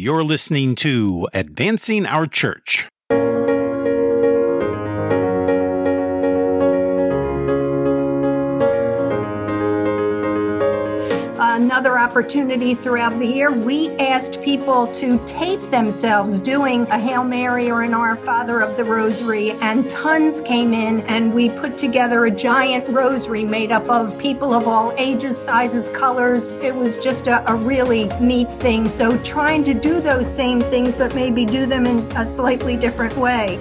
You're listening to Advancing Our Church. Another opportunity throughout the year, we asked people to tape themselves doing a Hail Mary or an Our Father of the Rosary, and tons came in, and we put together a giant rosary made up of people of all ages, sizes, colors. It was just a, a really neat thing. So, trying to do those same things, but maybe do them in a slightly different way.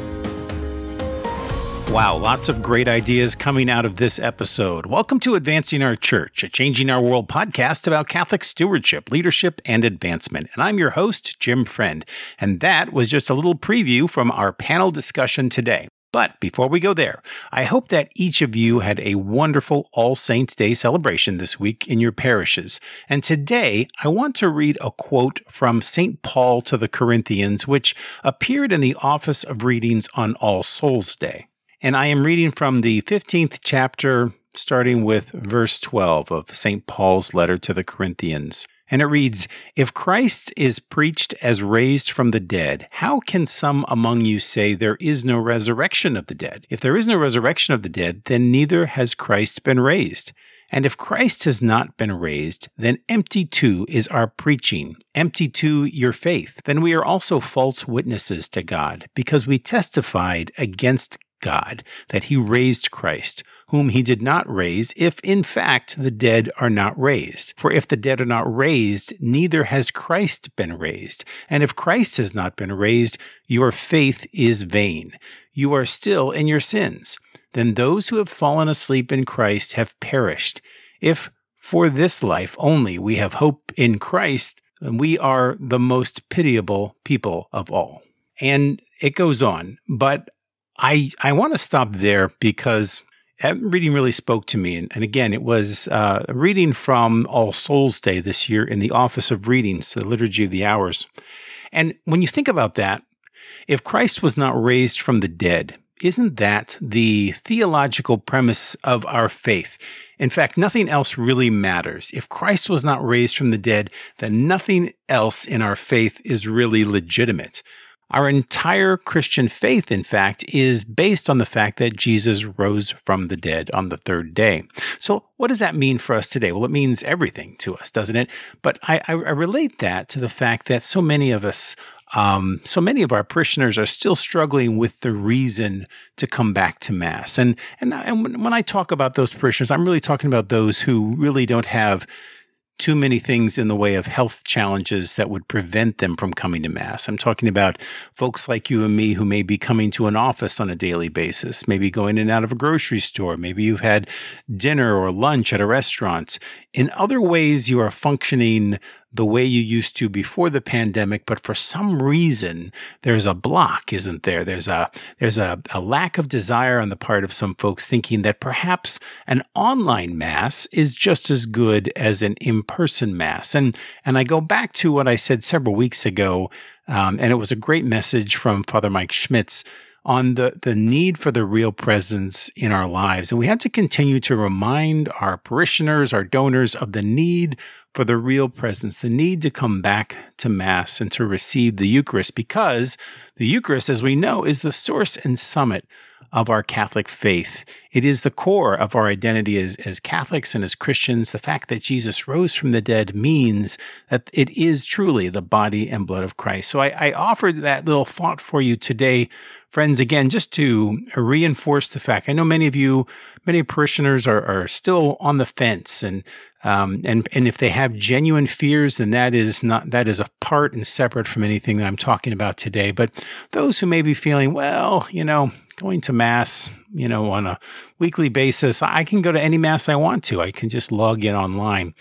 Wow, lots of great ideas coming out of this episode. Welcome to Advancing Our Church, a Changing Our World podcast about Catholic stewardship, leadership, and advancement. And I'm your host, Jim Friend. And that was just a little preview from our panel discussion today. But before we go there, I hope that each of you had a wonderful All Saints Day celebration this week in your parishes. And today, I want to read a quote from St. Paul to the Corinthians, which appeared in the Office of Readings on All Souls Day. And I am reading from the 15th chapter, starting with verse 12 of St. Paul's letter to the Corinthians. And it reads If Christ is preached as raised from the dead, how can some among you say there is no resurrection of the dead? If there is no resurrection of the dead, then neither has Christ been raised. And if Christ has not been raised, then empty too is our preaching, empty too your faith. Then we are also false witnesses to God, because we testified against God that he raised Christ, whom he did not raise, if in fact the dead are not raised. For if the dead are not raised, neither has Christ been raised. And if Christ has not been raised, your faith is vain. You are still in your sins. Then those who have fallen asleep in Christ have perished. If for this life only we have hope in Christ, we are the most pitiable people of all. And it goes on, but I, I want to stop there because that reading really spoke to me. And, and again, it was uh, a reading from All Souls Day this year in the Office of Readings, the Liturgy of the Hours. And when you think about that, if Christ was not raised from the dead, isn't that the theological premise of our faith? In fact, nothing else really matters. If Christ was not raised from the dead, then nothing else in our faith is really legitimate. Our entire Christian faith, in fact, is based on the fact that Jesus rose from the dead on the third day. So, what does that mean for us today? Well, it means everything to us, doesn't it? But I, I relate that to the fact that so many of us um, so many of our parishioners are still struggling with the reason to come back to mass. And, and, and when I talk about those parishioners, I'm really talking about those who really don't have too many things in the way of health challenges that would prevent them from coming to Mass. I'm talking about folks like you and me who may be coming to an office on a daily basis, maybe going in and out of a grocery store, maybe you've had dinner or lunch at a restaurant. In other ways, you are functioning the way you used to before the pandemic, but for some reason there's a block, isn't there? There's a there's a, a lack of desire on the part of some folks thinking that perhaps an online mass is just as good as an in-person mass. And and I go back to what I said several weeks ago, um, and it was a great message from Father Mike Schmitz on the, the need for the real presence in our lives. And we have to continue to remind our parishioners, our donors of the need for the real presence, the need to come back to Mass and to receive the Eucharist, because the Eucharist, as we know, is the source and summit of our Catholic faith. It is the core of our identity as, as Catholics and as Christians. The fact that Jesus rose from the dead means that it is truly the body and blood of Christ. So I, I offered that little thought for you today, friends, again, just to reinforce the fact. I know many of you, many parishioners are, are still on the fence and um, and and if they have genuine fears, then that is not that is apart and separate from anything that I'm talking about today. But those who may be feeling, well, you know, going to mass, you know, on a weekly basis, I can go to any mass I want to. I can just log in online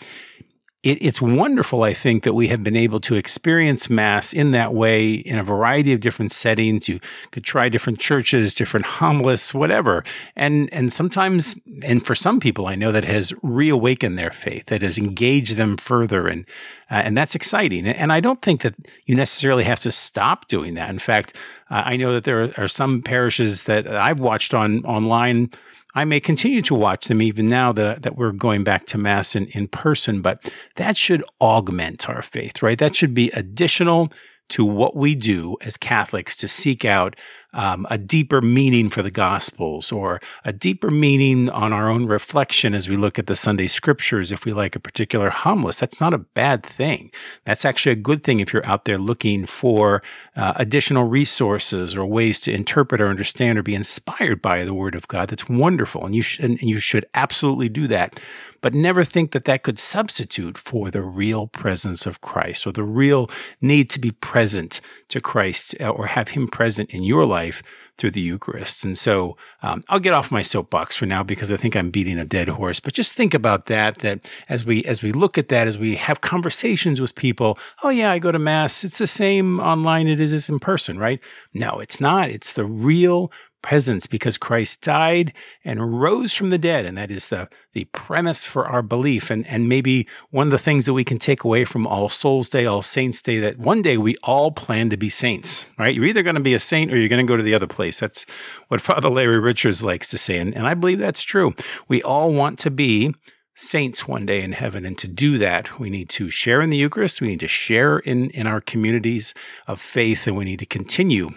it, it's wonderful, I think, that we have been able to experience Mass in that way in a variety of different settings. You could try different churches, different homilists, whatever. And, and sometimes, and for some people, I know that has reawakened their faith, that has engaged them further. And, uh, and that's exciting. And I don't think that you necessarily have to stop doing that. In fact, uh, I know that there are some parishes that I've watched on online I may continue to watch them even now that, that we're going back to Mass in, in person, but that should augment our faith, right? That should be additional to what we do as Catholics to seek out um, a deeper meaning for the Gospels or a deeper meaning on our own reflection as we look at the Sunday scriptures, if we like a particular homilist. That's not a bad thing. That's actually a good thing if you're out there looking for uh, additional resources or ways to interpret or understand or be inspired by the Word of God. That's wonderful. And you, sh- and you should absolutely do that but never think that that could substitute for the real presence of Christ or the real need to be present to Christ uh, or have Him present in your life through the Eucharist. And so um, I'll get off my soapbox for now because I think I'm beating a dead horse. But just think about that. That as we as we look at that, as we have conversations with people, oh yeah, I go to mass. It's the same online it is in person, right? No, it's not. It's the real presence because Christ died and rose from the dead. And that is the, the premise for our belief. And, and maybe one of the things that we can take away from All Souls Day, All Saints Day, that one day we all plan to be saints, right? You're either going to be a saint or you're going to go to the other place. That's what Father Larry Richards likes to say. And, and I believe that's true. We all want to be saints one day in heaven. And to do that, we need to share in the Eucharist. We need to share in, in our communities of faith and we need to continue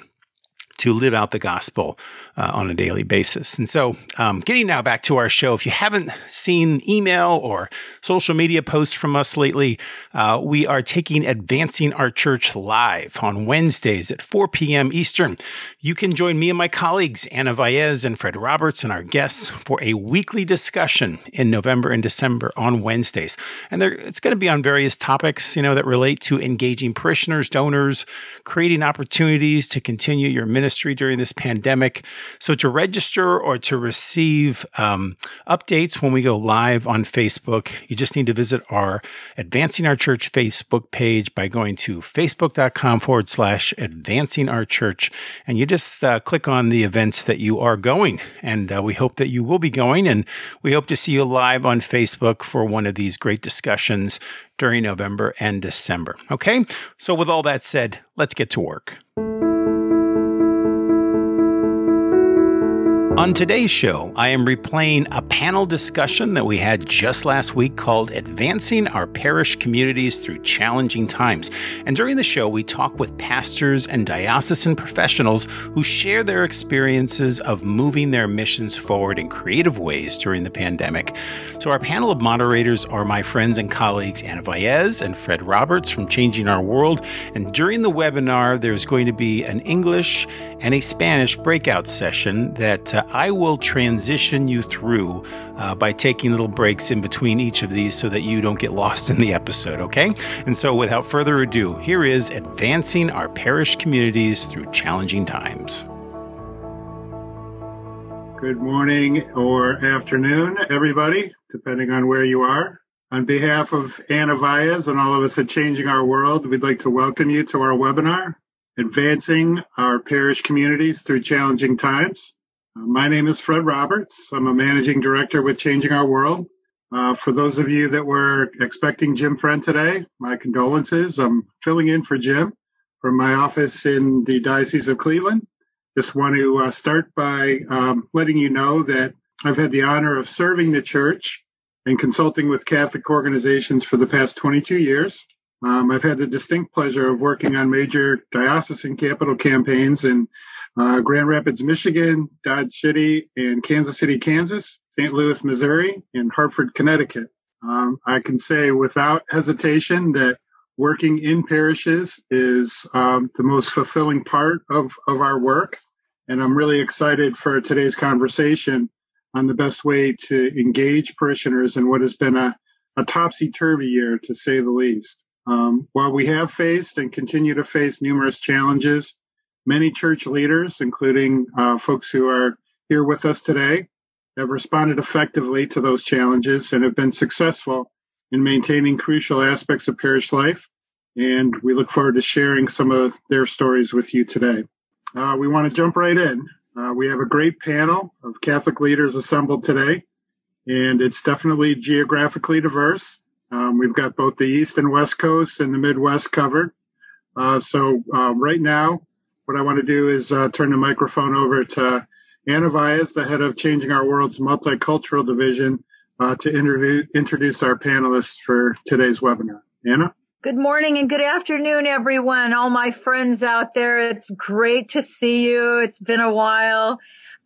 to live out the gospel uh, on a daily basis. And so, um, getting now back to our show, if you haven't seen email or social media posts from us lately, uh, we are taking Advancing Our Church live on Wednesdays at 4 p.m. Eastern. You can join me and my colleagues, Anna Vaez and Fred Roberts, and our guests for a weekly discussion in November and December on Wednesdays. And it's going to be on various topics, you know, that relate to engaging parishioners, donors, creating opportunities to continue your ministry ministry during this pandemic. So to register or to receive um, updates when we go live on Facebook, you just need to visit our Advancing Our Church Facebook page by going to facebook.com forward slash advancing our church. And you just uh, click on the events that you are going. And uh, we hope that you will be going. And we hope to see you live on Facebook for one of these great discussions during November and December. Okay. So with all that said, let's get to work. On today's show, I am replaying a panel discussion that we had just last week called Advancing Our Parish Communities Through Challenging Times. And during the show, we talk with pastors and diocesan professionals who share their experiences of moving their missions forward in creative ways during the pandemic. So, our panel of moderators are my friends and colleagues Anna Vaez and Fred Roberts from Changing Our World. And during the webinar, there's going to be an English and a Spanish breakout session that uh, I will transition you through uh, by taking little breaks in between each of these so that you don't get lost in the episode, okay? And so, without further ado, here is Advancing Our Parish Communities Through Challenging Times. Good morning or afternoon, everybody, depending on where you are. On behalf of Anna and all of us at Changing Our World, we'd like to welcome you to our webinar, Advancing Our Parish Communities Through Challenging Times. Uh, my name is Fred Roberts. I'm a managing director with Changing Our World. Uh, for those of you that were expecting Jim Friend today, my condolences. I'm filling in for Jim from my office in the Diocese of Cleveland. Just want to uh, start by um, letting you know that I've had the honor of serving the church and consulting with Catholic organizations for the past 22 years. Um, I've had the distinct pleasure of working on major diocesan capital campaigns in uh, Grand Rapids, Michigan, Dodge City, and Kansas City, Kansas, St. Louis, Missouri, and Hartford, Connecticut. Um, I can say without hesitation that working in parishes is um, the most fulfilling part of, of our work. And I'm really excited for today's conversation on the best way to engage parishioners in what has been a, a topsy turvy year, to say the least. Um, while we have faced and continue to face numerous challenges, Many church leaders, including uh, folks who are here with us today, have responded effectively to those challenges and have been successful in maintaining crucial aspects of parish life. And we look forward to sharing some of their stories with you today. Uh, we want to jump right in. Uh, we have a great panel of Catholic leaders assembled today, and it's definitely geographically diverse. Um, we've got both the East and West Coast and the Midwest covered. Uh, so uh, right now, what I want to do is uh, turn the microphone over to Anna Vaez, the head of Changing Our World's Multicultural Division, uh, to interview, introduce our panelists for today's webinar. Anna? Good morning and good afternoon, everyone. All my friends out there. It's great to see you. It's been a while.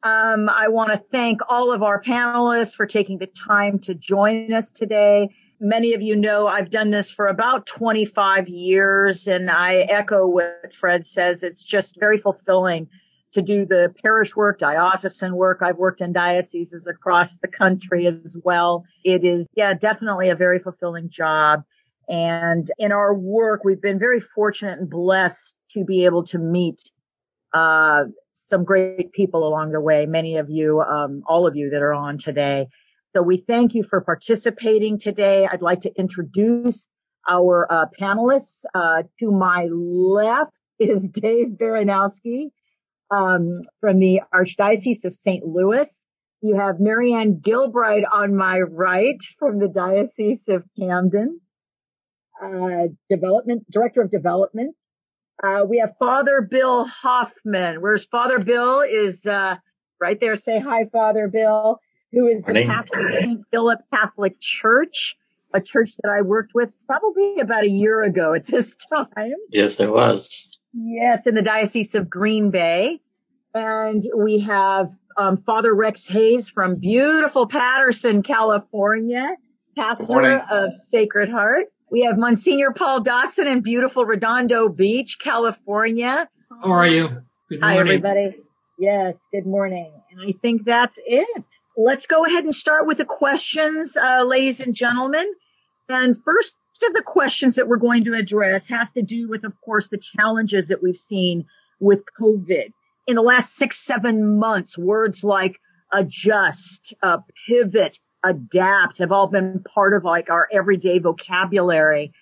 Um, I want to thank all of our panelists for taking the time to join us today. Many of you know I've done this for about 25 years and I echo what Fred says. It's just very fulfilling to do the parish work, diocesan work. I've worked in dioceses across the country as well. It is, yeah, definitely a very fulfilling job. And in our work, we've been very fortunate and blessed to be able to meet, uh, some great people along the way. Many of you, um, all of you that are on today. So we thank you for participating today. I'd like to introduce our uh, panelists. Uh, to my left is Dave Baranowski um, from the Archdiocese of St. Louis. You have Marianne Gilbride on my right from the Diocese of Camden, uh, Development Director of Development. Uh, we have Father Bill Hoffman. Where's Father Bill? Is uh, right there. Say hi, Father Bill, who is the pastor of St. Philip Catholic Church, a church that I worked with probably about a year ago at this time. Yes, it was. Yeah, it's in the Diocese of Green Bay. And we have um, Father Rex Hayes from beautiful Patterson, California, pastor of Sacred Heart. We have Monsignor Paul Dotson in beautiful Redondo Beach, California. How are you? Good morning. Hi, everybody. Yes, good morning. And I think that's it. Let's go ahead and start with the questions, uh, ladies and gentlemen. And first of the questions that we're going to address has to do with, of course, the challenges that we've seen with COVID. In the last six, seven months, words like adjust, uh, pivot, adapt have all been part of like our everyday vocabulary.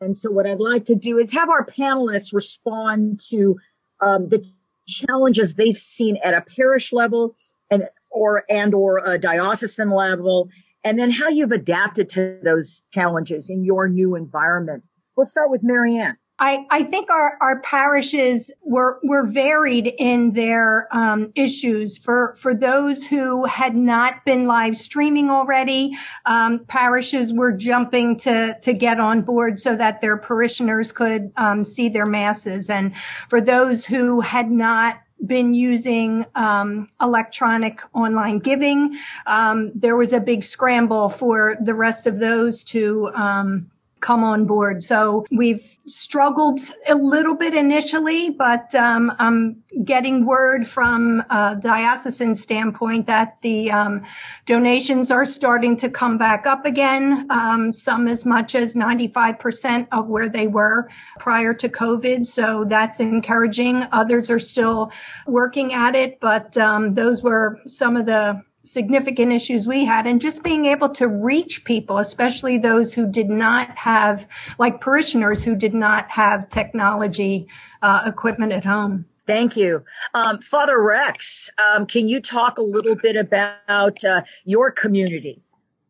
And so what I'd like to do is have our panelists respond to um, the challenges they've seen at a parish level and or and or a diocesan level, and then how you've adapted to those challenges in your new environment. We'll start with Marianne. I, I think our, our parishes were, were varied in their um, issues. For, for those who had not been live streaming already, um, parishes were jumping to, to get on board so that their parishioners could um, see their masses. And for those who had not been using um, electronic online giving. Um, there was a big scramble for the rest of those to um, come on board. So we've struggled a little bit initially, but um, I'm getting word from a diocesan standpoint that the um, donations are starting to come back up again, um, some as much as 95% of where they were prior to COVID. So that's encouraging. Others are still working at it, but um, those were some of the significant issues we had and just being able to reach people, especially those who did not have, like parishioners who did not have technology uh, equipment at home. Thank you. Um, Father Rex, um, can you talk a little bit about uh, your community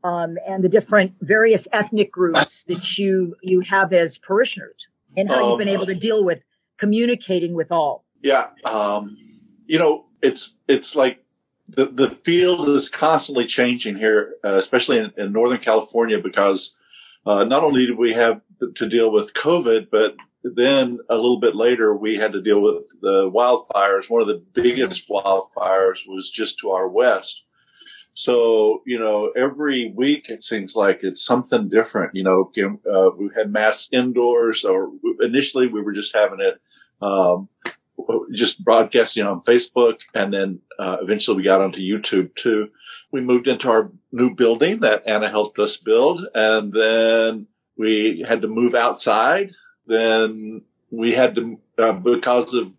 um, and the different various ethnic groups that you, you have as parishioners and how you've been able to deal with communicating with all? Yeah. Um, you know, it's, it's like the, the field is constantly changing here, uh, especially in, in, Northern California, because uh, not only did we have to deal with COVID, but then a little bit later we had to deal with the wildfires. One of the biggest wildfires was just to our west. So, you know, every week it seems like it's something different. You know, uh, we had mass indoors or initially we were just having it, um, just broadcasting on Facebook, and then uh, eventually we got onto YouTube too. We moved into our new building that Anna helped us build, and then we had to move outside. Then we had to, uh, because of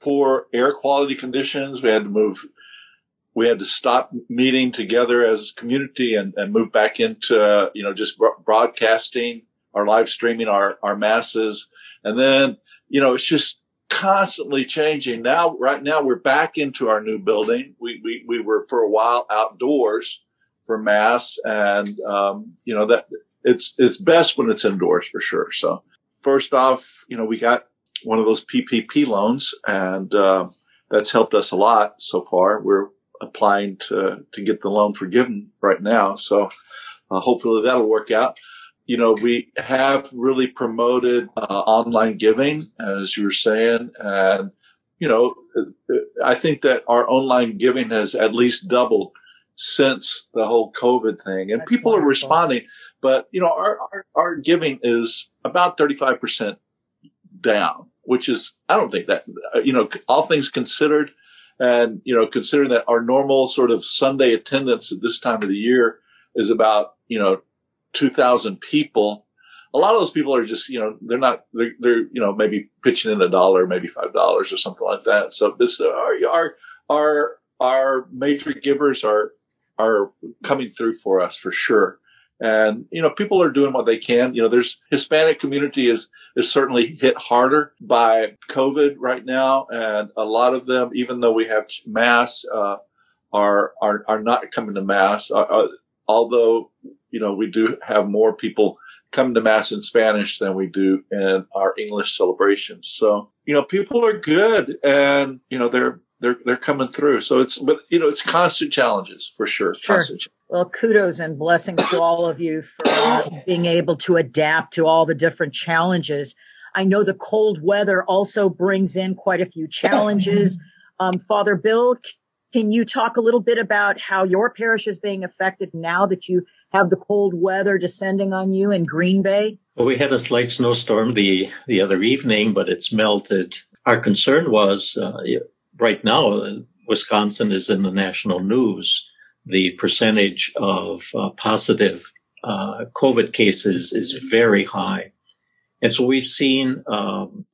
poor air quality conditions, we had to move. We had to stop meeting together as a community and, and move back into, you know, just broadcasting our live streaming our, our masses. And then, you know, it's just constantly changing. Now, right now, we're back into our new building. We we, we were for a while outdoors for mass, and um, you know that it's it's best when it's indoors for sure. So first off, you know, we got one of those PPP loans, and uh, that's helped us a lot so far. We're applying to to get the loan forgiven right now. So uh, hopefully that'll work out. You know, we have really promoted uh, online giving, as you were saying, and you know, I think that our online giving has at least doubled since the whole COVID thing, and That's people wonderful. are responding. But you know, our, our, our giving is about 35 percent down, which is I don't think that you know, all things considered, and you know, considering that our normal sort of Sunday attendance at this time of the year is about you know 2,000 people. A lot of those people are just, you know, they're not, they're, they're you know, maybe pitching in a dollar, maybe five dollars or something like that. So this, our, our, our, our major givers are, are coming through for us for sure. And, you know, people are doing what they can. You know, there's Hispanic community is, is certainly hit harder by COVID right now. And a lot of them, even though we have mass, uh, are, are, are not coming to mass. Uh, uh, although, you know, we do have more people come to mass in Spanish than we do in our English celebrations. So, you know, people are good and, you know, they're, they're, they're coming through. So it's, but, you know, it's constant challenges for sure. Sure. Well, kudos and blessings to all of you for uh, being able to adapt to all the different challenges. I know the cold weather also brings in quite a few challenges. Um, Father Bill, can you talk a little bit about how your parish is being affected now that you have the cold weather descending on you in Green Bay? Well, we had a slight snowstorm the, the other evening, but it's melted. Our concern was uh, right now, Wisconsin is in the national news. The percentage of uh, positive uh, COVID cases is very high. And so we've seen um,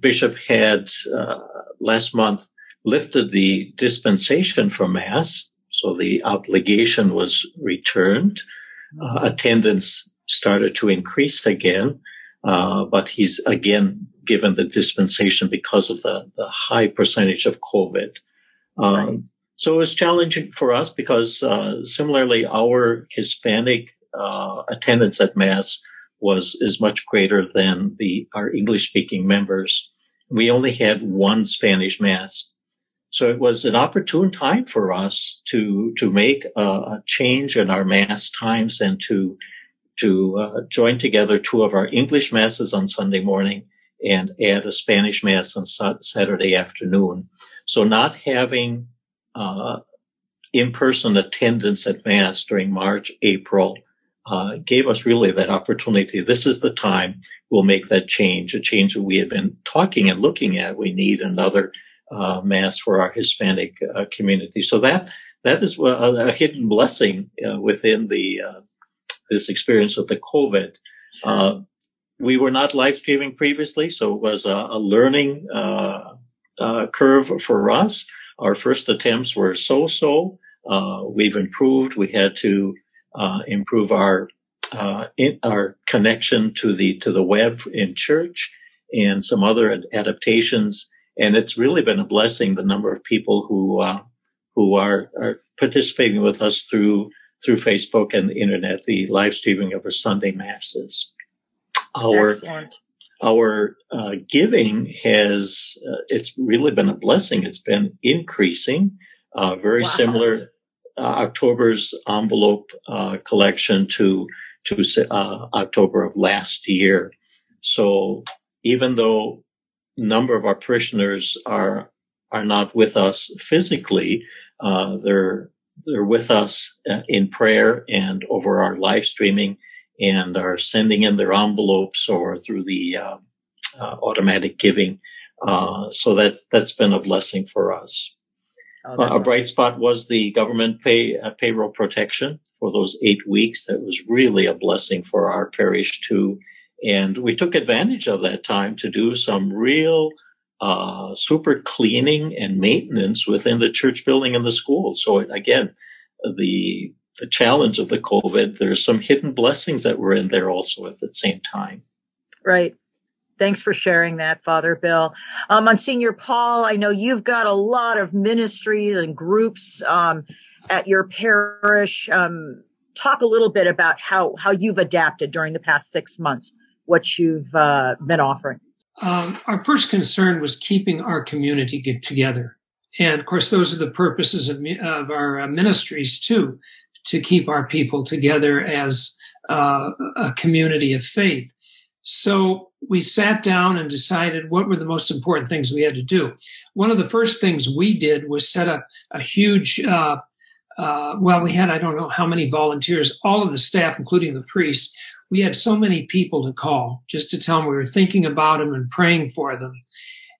Bishop had uh, last month lifted the dispensation for Mass, so the obligation was returned. Uh, attendance started to increase again, uh, but he's again given the dispensation because of the, the high percentage of COVID. Um, right. So it was challenging for us because uh, similarly, our Hispanic uh, attendance at Mass was is much greater than the our English speaking members. We only had one Spanish Mass so it was an opportune time for us to to make a, a change in our mass times and to to uh, join together two of our English masses on Sunday morning and add a Spanish mass on Saturday afternoon. So not having uh, in-person attendance at mass during March, April uh, gave us really that opportunity. This is the time we'll make that change, a change that we had been talking and looking at. We need another uh, mass for our Hispanic uh, community. So that that is a, a hidden blessing uh, within the uh, this experience of the COVID. Uh, we were not live streaming previously, so it was a, a learning uh, curve for us. Our first attempts were so-so. we've improved. We had to improve our in, our connection to the to the web in church and some other adaptations and it's really been a blessing the number of people who uh, who are, are participating with us through through Facebook and the internet, the live streaming of our Sunday masses. Our Excellent. our uh, giving has uh, it's really been a blessing. It's been increasing, uh, very wow. similar. Uh, October's envelope uh, collection to to October of last year. So even though number of our parishioners are are not with us physically. Uh, they're they're with us uh, in prayer and over our live streaming and are sending in their envelopes or through the uh, uh, automatic giving. Uh, so that that's been a blessing for us. Oh, a bright spot was the government pay uh, payroll protection for those eight weeks. That was really a blessing for our parish too. And we took advantage of that time to do some real uh, super cleaning and maintenance within the church building and the school. So again, the the challenge of the COVID, there's some hidden blessings that were in there also at the same time. Right. Thanks for sharing that, Father Bill. Um, Monsignor Paul, I know you've got a lot of ministries and groups um, at your parish. Um, talk a little bit about how how you've adapted during the past six months what you've uh, been offering? Um, our first concern was keeping our community get together. And of course, those are the purposes of, of our uh, ministries too, to keep our people together as uh, a community of faith. So we sat down and decided what were the most important things we had to do. One of the first things we did was set up a huge, uh, uh, well, we had, I don't know how many volunteers, all of the staff, including the priests. We had so many people to call just to tell them we were thinking about them and praying for them.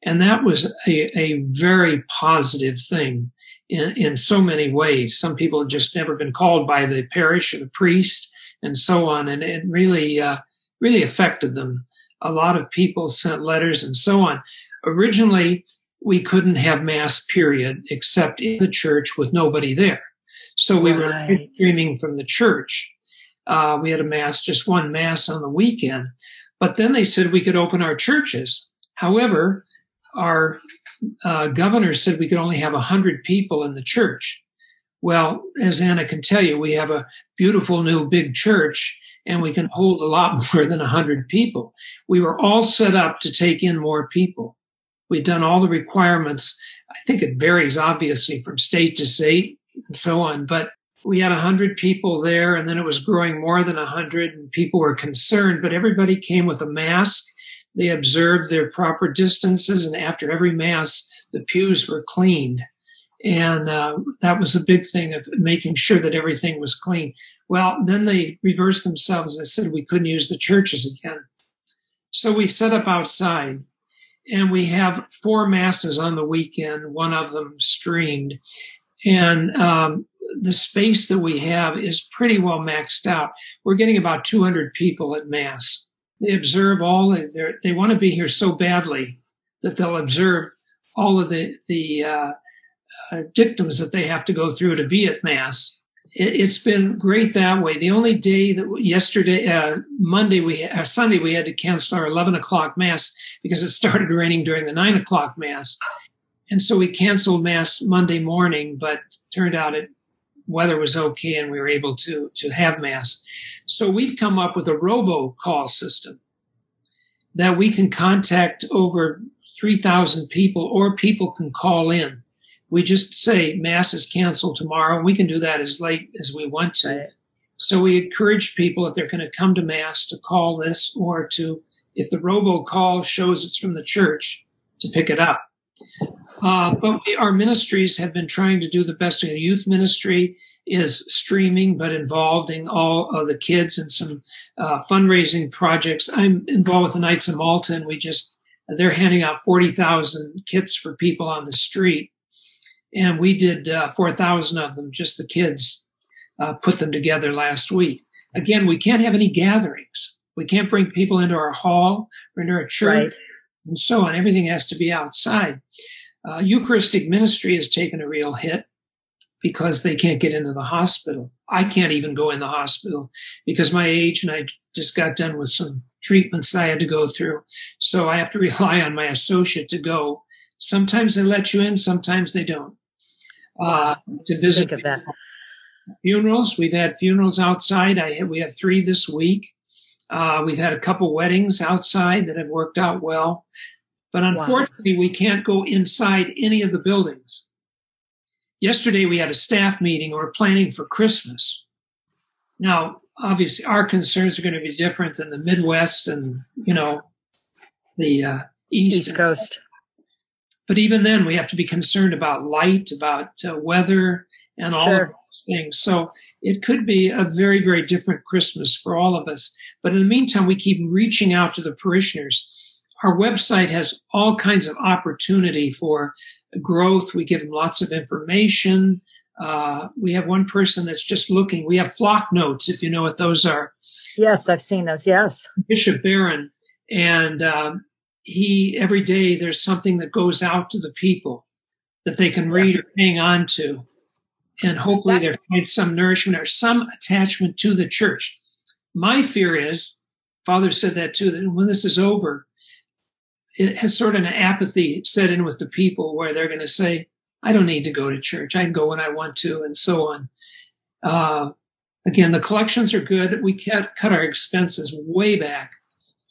And that was a, a very positive thing in, in so many ways. Some people had just never been called by the parish or the priest and so on. And it really, uh, really affected them. A lot of people sent letters and so on. Originally, we couldn't have mass period except in the church with nobody there. So we right. were streaming from the church. Uh, we had a mass, just one mass on the weekend. But then they said we could open our churches. However, our uh, governor said we could only have 100 people in the church. Well, as Anna can tell you, we have a beautiful new big church and we can hold a lot more than 100 people. We were all set up to take in more people. We'd done all the requirements. I think it varies obviously from state to state and so on, but we had 100 people there and then it was growing more than 100 and people were concerned, but everybody came with a mask they observed their proper distances, and after every mass, the pews were cleaned. And uh, that was a big thing of making sure that everything was clean. Well, then they reversed themselves and said we couldn't use the churches again. So we set up outside and we have four masses on the weekend, one of them streamed. And um, the space that we have is pretty well maxed out. We're getting about 200 people at mass. They observe all they want to be here so badly that they'll observe all of the, the uh, uh, dictums that they have to go through to be at Mass. It, has been great that way. The only day that yesterday, uh, Monday, we, uh, Sunday, we had to cancel our 11 o'clock Mass because it started raining during the 9 o'clock Mass. And so we canceled Mass Monday morning, but turned out it weather was okay and we were able to, to have Mass. So we've come up with a robo call system that we can contact over 3,000 people or people can call in. We just say mass is canceled tomorrow. We can do that as late as we want to. Right. So we encourage people if they're going to come to mass to call this or to, if the robo call shows it's from the church, to pick it up. Uh, but we, our ministries have been trying to do the best. The youth ministry is streaming, but involving all of the kids in some uh, fundraising projects. I'm involved with the Knights of Malta, and we just they're handing out 40,000 kits for people on the street, and we did uh, 4,000 of them. Just the kids uh, put them together last week. Again, we can't have any gatherings. We can't bring people into our hall or into our church. Right. And so on. Everything has to be outside. Uh, Eucharistic ministry has taken a real hit because they can't get into the hospital. I can't even go in the hospital because my age and I just got done with some treatments that I had to go through. So I have to rely on my associate to go. Sometimes they let you in, sometimes they don't. Uh, to visit funerals. We've had funerals outside. I we have three this week. Uh, we've had a couple weddings outside that have worked out well. But unfortunately, wow. we can't go inside any of the buildings. Yesterday, we had a staff meeting. We're planning for Christmas. Now, obviously, our concerns are going to be different than the Midwest and, you know, the uh, East, East Coast. But even then, we have to be concerned about light, about uh, weather, and all sure. of those things. So it could be a very, very different Christmas for all of us. But in the meantime, we keep reaching out to the parishioners our website has all kinds of opportunity for growth. We give them lots of information. Uh, we have one person that's just looking. We have flock notes, if you know what those are. Yes, I've seen those. Yes. Bishop Barron. And um, he, every day, there's something that goes out to the people that they can read or hang on to. And hopefully they find some nourishment or some attachment to the church. My fear is, Father said that too, that when this is over, it has sort of an apathy set in with the people where they're going to say, I don't need to go to church. I can go when I want to and so on. Uh, again, the collections are good. We cut, cut our expenses way back.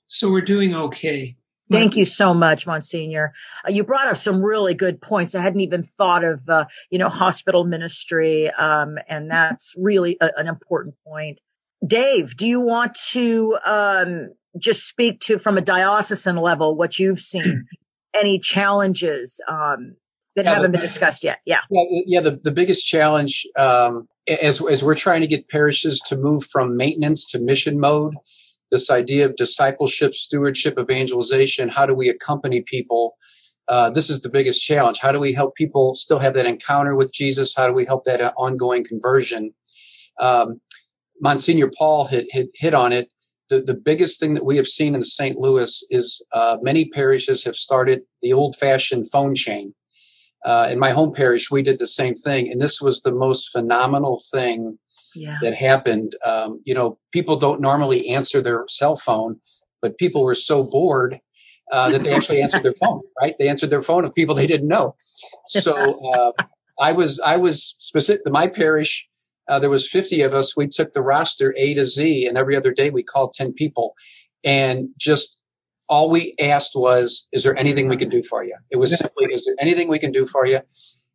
So we're doing okay. Thank you so much, Monsignor. Uh, you brought up some really good points. I hadn't even thought of, uh, you know, hospital ministry, um, and that's really a, an important point. Dave, do you want to um, just speak to, from a diocesan level, what you've seen? Any challenges um, that yeah, haven't the, been discussed yet? Yeah. Yeah, yeah the, the biggest challenge um, as, as we're trying to get parishes to move from maintenance to mission mode this idea of discipleship, stewardship, evangelization. How do we accompany people? Uh, this is the biggest challenge. How do we help people still have that encounter with Jesus? How do we help that uh, ongoing conversion? Um, Monsignor Paul hit, hit, hit on it. The, the biggest thing that we have seen in St. Louis is uh, many parishes have started the old fashioned phone chain. Uh, in my home parish, we did the same thing. And this was the most phenomenal thing yeah. that happened. Um, you know, people don't normally answer their cell phone, but people were so bored uh, that they actually answered their phone, right? They answered their phone of people they didn't know. So uh, I was I was specific. My parish, uh, there was 50 of us. We took the roster A to Z, and every other day we called 10 people, and just all we asked was, "Is there anything we can do for you?" It was simply, "Is there anything we can do for you?"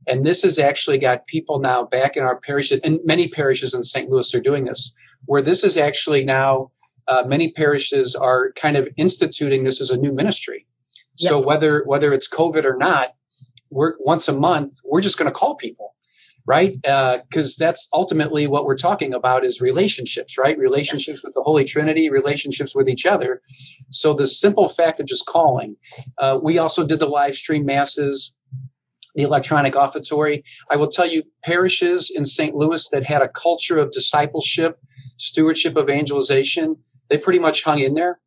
And this has actually got people now back in our parishes, and many parishes in St. Louis are doing this, where this is actually now uh, many parishes are kind of instituting this as a new ministry. So whether whether it's COVID or not, we're once a month we're just going to call people, right? Because uh, that's ultimately what we're talking about is relationships, right? Relationships yes. with the Holy Trinity, relationships with each other. So the simple fact of just calling. Uh, we also did the live stream masses the electronic offertory. I will tell you, parishes in St. Louis that had a culture of discipleship, stewardship, evangelization, they pretty much hung in there.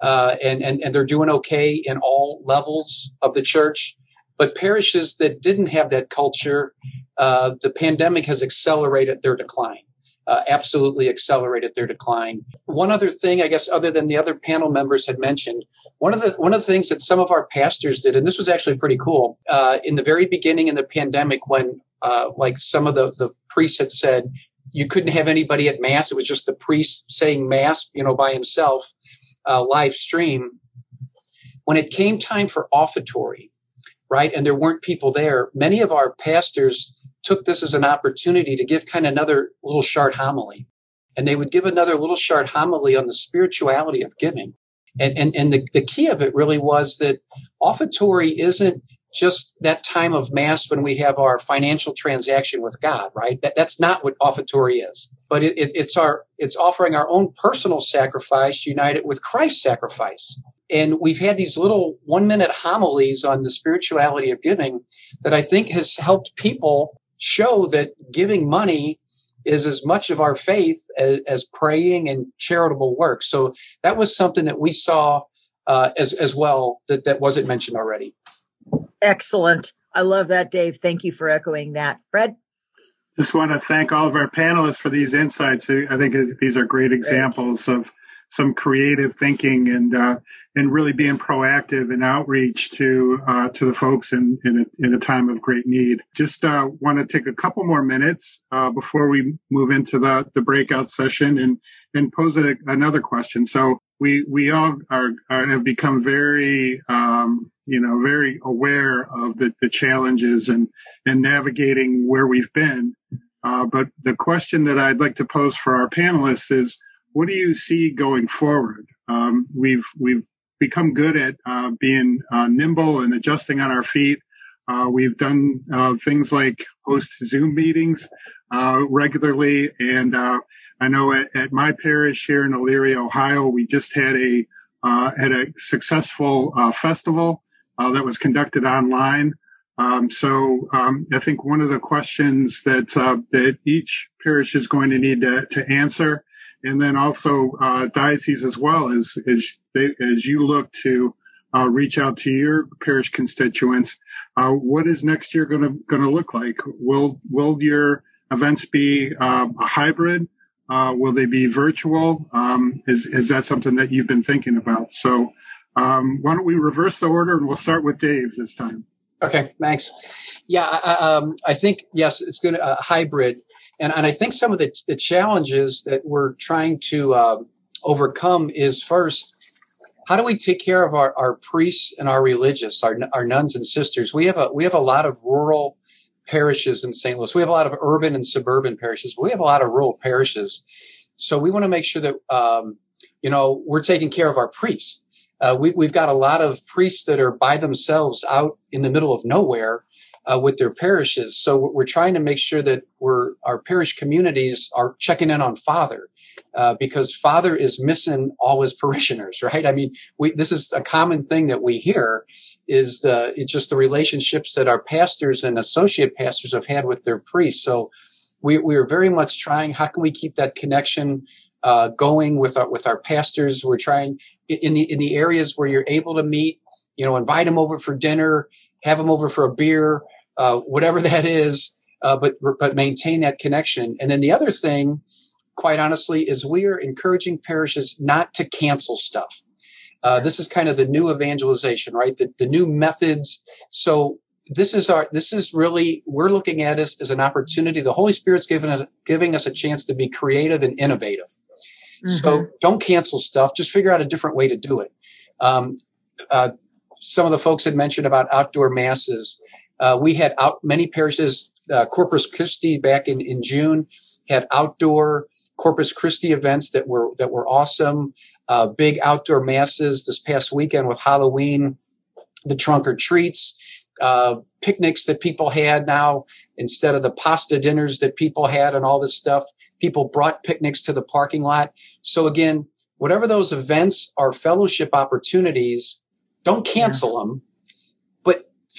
Uh, and, and, and they're doing okay in all levels of the church. But parishes that didn't have that culture, uh, the pandemic has accelerated their decline uh, absolutely accelerated their decline. One other thing, I guess, other than the other panel members had mentioned, one of the one of the things that some of our pastors did, and this was actually pretty cool, uh, in the very beginning in the pandemic, when uh, like some of the the priests had said you couldn't have anybody at mass, it was just the priest saying mass, you know, by himself, uh, live stream. When it came time for offertory, right, and there weren't people there, many of our pastors took this as an opportunity to give kind of another little short homily. And they would give another little short homily on the spirituality of giving. And, and, and the, the key of it really was that offertory isn't just that time of mass when we have our financial transaction with God, right? That, that's not what offertory is. But it, it, it's our, it's offering our own personal sacrifice united with Christ's sacrifice. And we've had these little one minute homilies on the spirituality of giving that I think has helped people show that giving money is as much of our faith as, as praying and charitable work. So that was something that we saw uh, as as well that that wasn't mentioned already. Excellent. I love that, Dave. Thank you for echoing that, Fred. Just want to thank all of our panelists for these insights. I think these are great examples great. of some creative thinking and uh, and really being proactive in outreach to uh, to the folks in in a, in a time of great need. Just uh, want to take a couple more minutes uh, before we move into the the breakout session and and pose a, another question. So we we all are, are have become very um, you know very aware of the, the challenges and and navigating where we've been. Uh, but the question that I'd like to pose for our panelists is, what do you see going forward? Um, we've we've become good at uh, being uh, nimble and adjusting on our feet. Uh, we've done uh, things like host Zoom meetings uh, regularly, and uh, I know at, at, my parish here in Elyria, Ohio, we just had a had a successful festival that was conducted online. Um, so um, I think one of the questions that that each parish is going to need to, to answer and then also uh, diocese as well as as they, as you look to uh, reach out to your parish constituents. Uh, what is next year going to going to look like? Will will your events be uh, a hybrid? Uh, will they be virtual? Um, is is that something that you've been thinking about? So um, why don't we reverse the order and we'll start with Dave this time. Okay, thanks. Yeah, I, um, I think yes, it's going to uh, hybrid. And, and I think some of the, the challenges that we're trying to uh, overcome is first, how do we take care of our, our priests and our religious, our, our nuns and sisters? We have a we have a lot of rural parishes in St. Louis. We have a lot of urban and suburban parishes, but we have a lot of rural parishes. So we want to make sure that um, you know we're taking care of our priests. Uh, we, have got a lot of priests that are by themselves out in the middle of nowhere uh, with their parishes. So we're trying to make sure that we're our parish communities are checking in on Father uh, because Father is missing all his parishioners, right? I mean, we, this is a common thing that we hear is the it's just the relationships that our pastors and associate pastors have had with their priests. So we we are very much trying. How can we keep that connection? Uh, going with our with our pastors, we're trying in the in the areas where you're able to meet, you know, invite them over for dinner, have them over for a beer, uh, whatever that is, uh, but but maintain that connection. And then the other thing quite honestly, is we are encouraging parishes not to cancel stuff. Uh, this is kind of the new evangelization, right? The, the new methods. So this is our, this is really, we're looking at this as an opportunity. The Holy Spirit's giving, a, giving us a chance to be creative and innovative. Mm-hmm. So don't cancel stuff. Just figure out a different way to do it. Um, uh, some of the folks had mentioned about outdoor masses. Uh, we had out many parishes, uh, Corpus Christi back in, in June had outdoor Corpus Christi events that were that were awesome. Uh, big outdoor masses this past weekend with Halloween, the trunk or treats, uh, picnics that people had now instead of the pasta dinners that people had and all this stuff. People brought picnics to the parking lot. So again, whatever those events are fellowship opportunities, don't cancel yeah. them,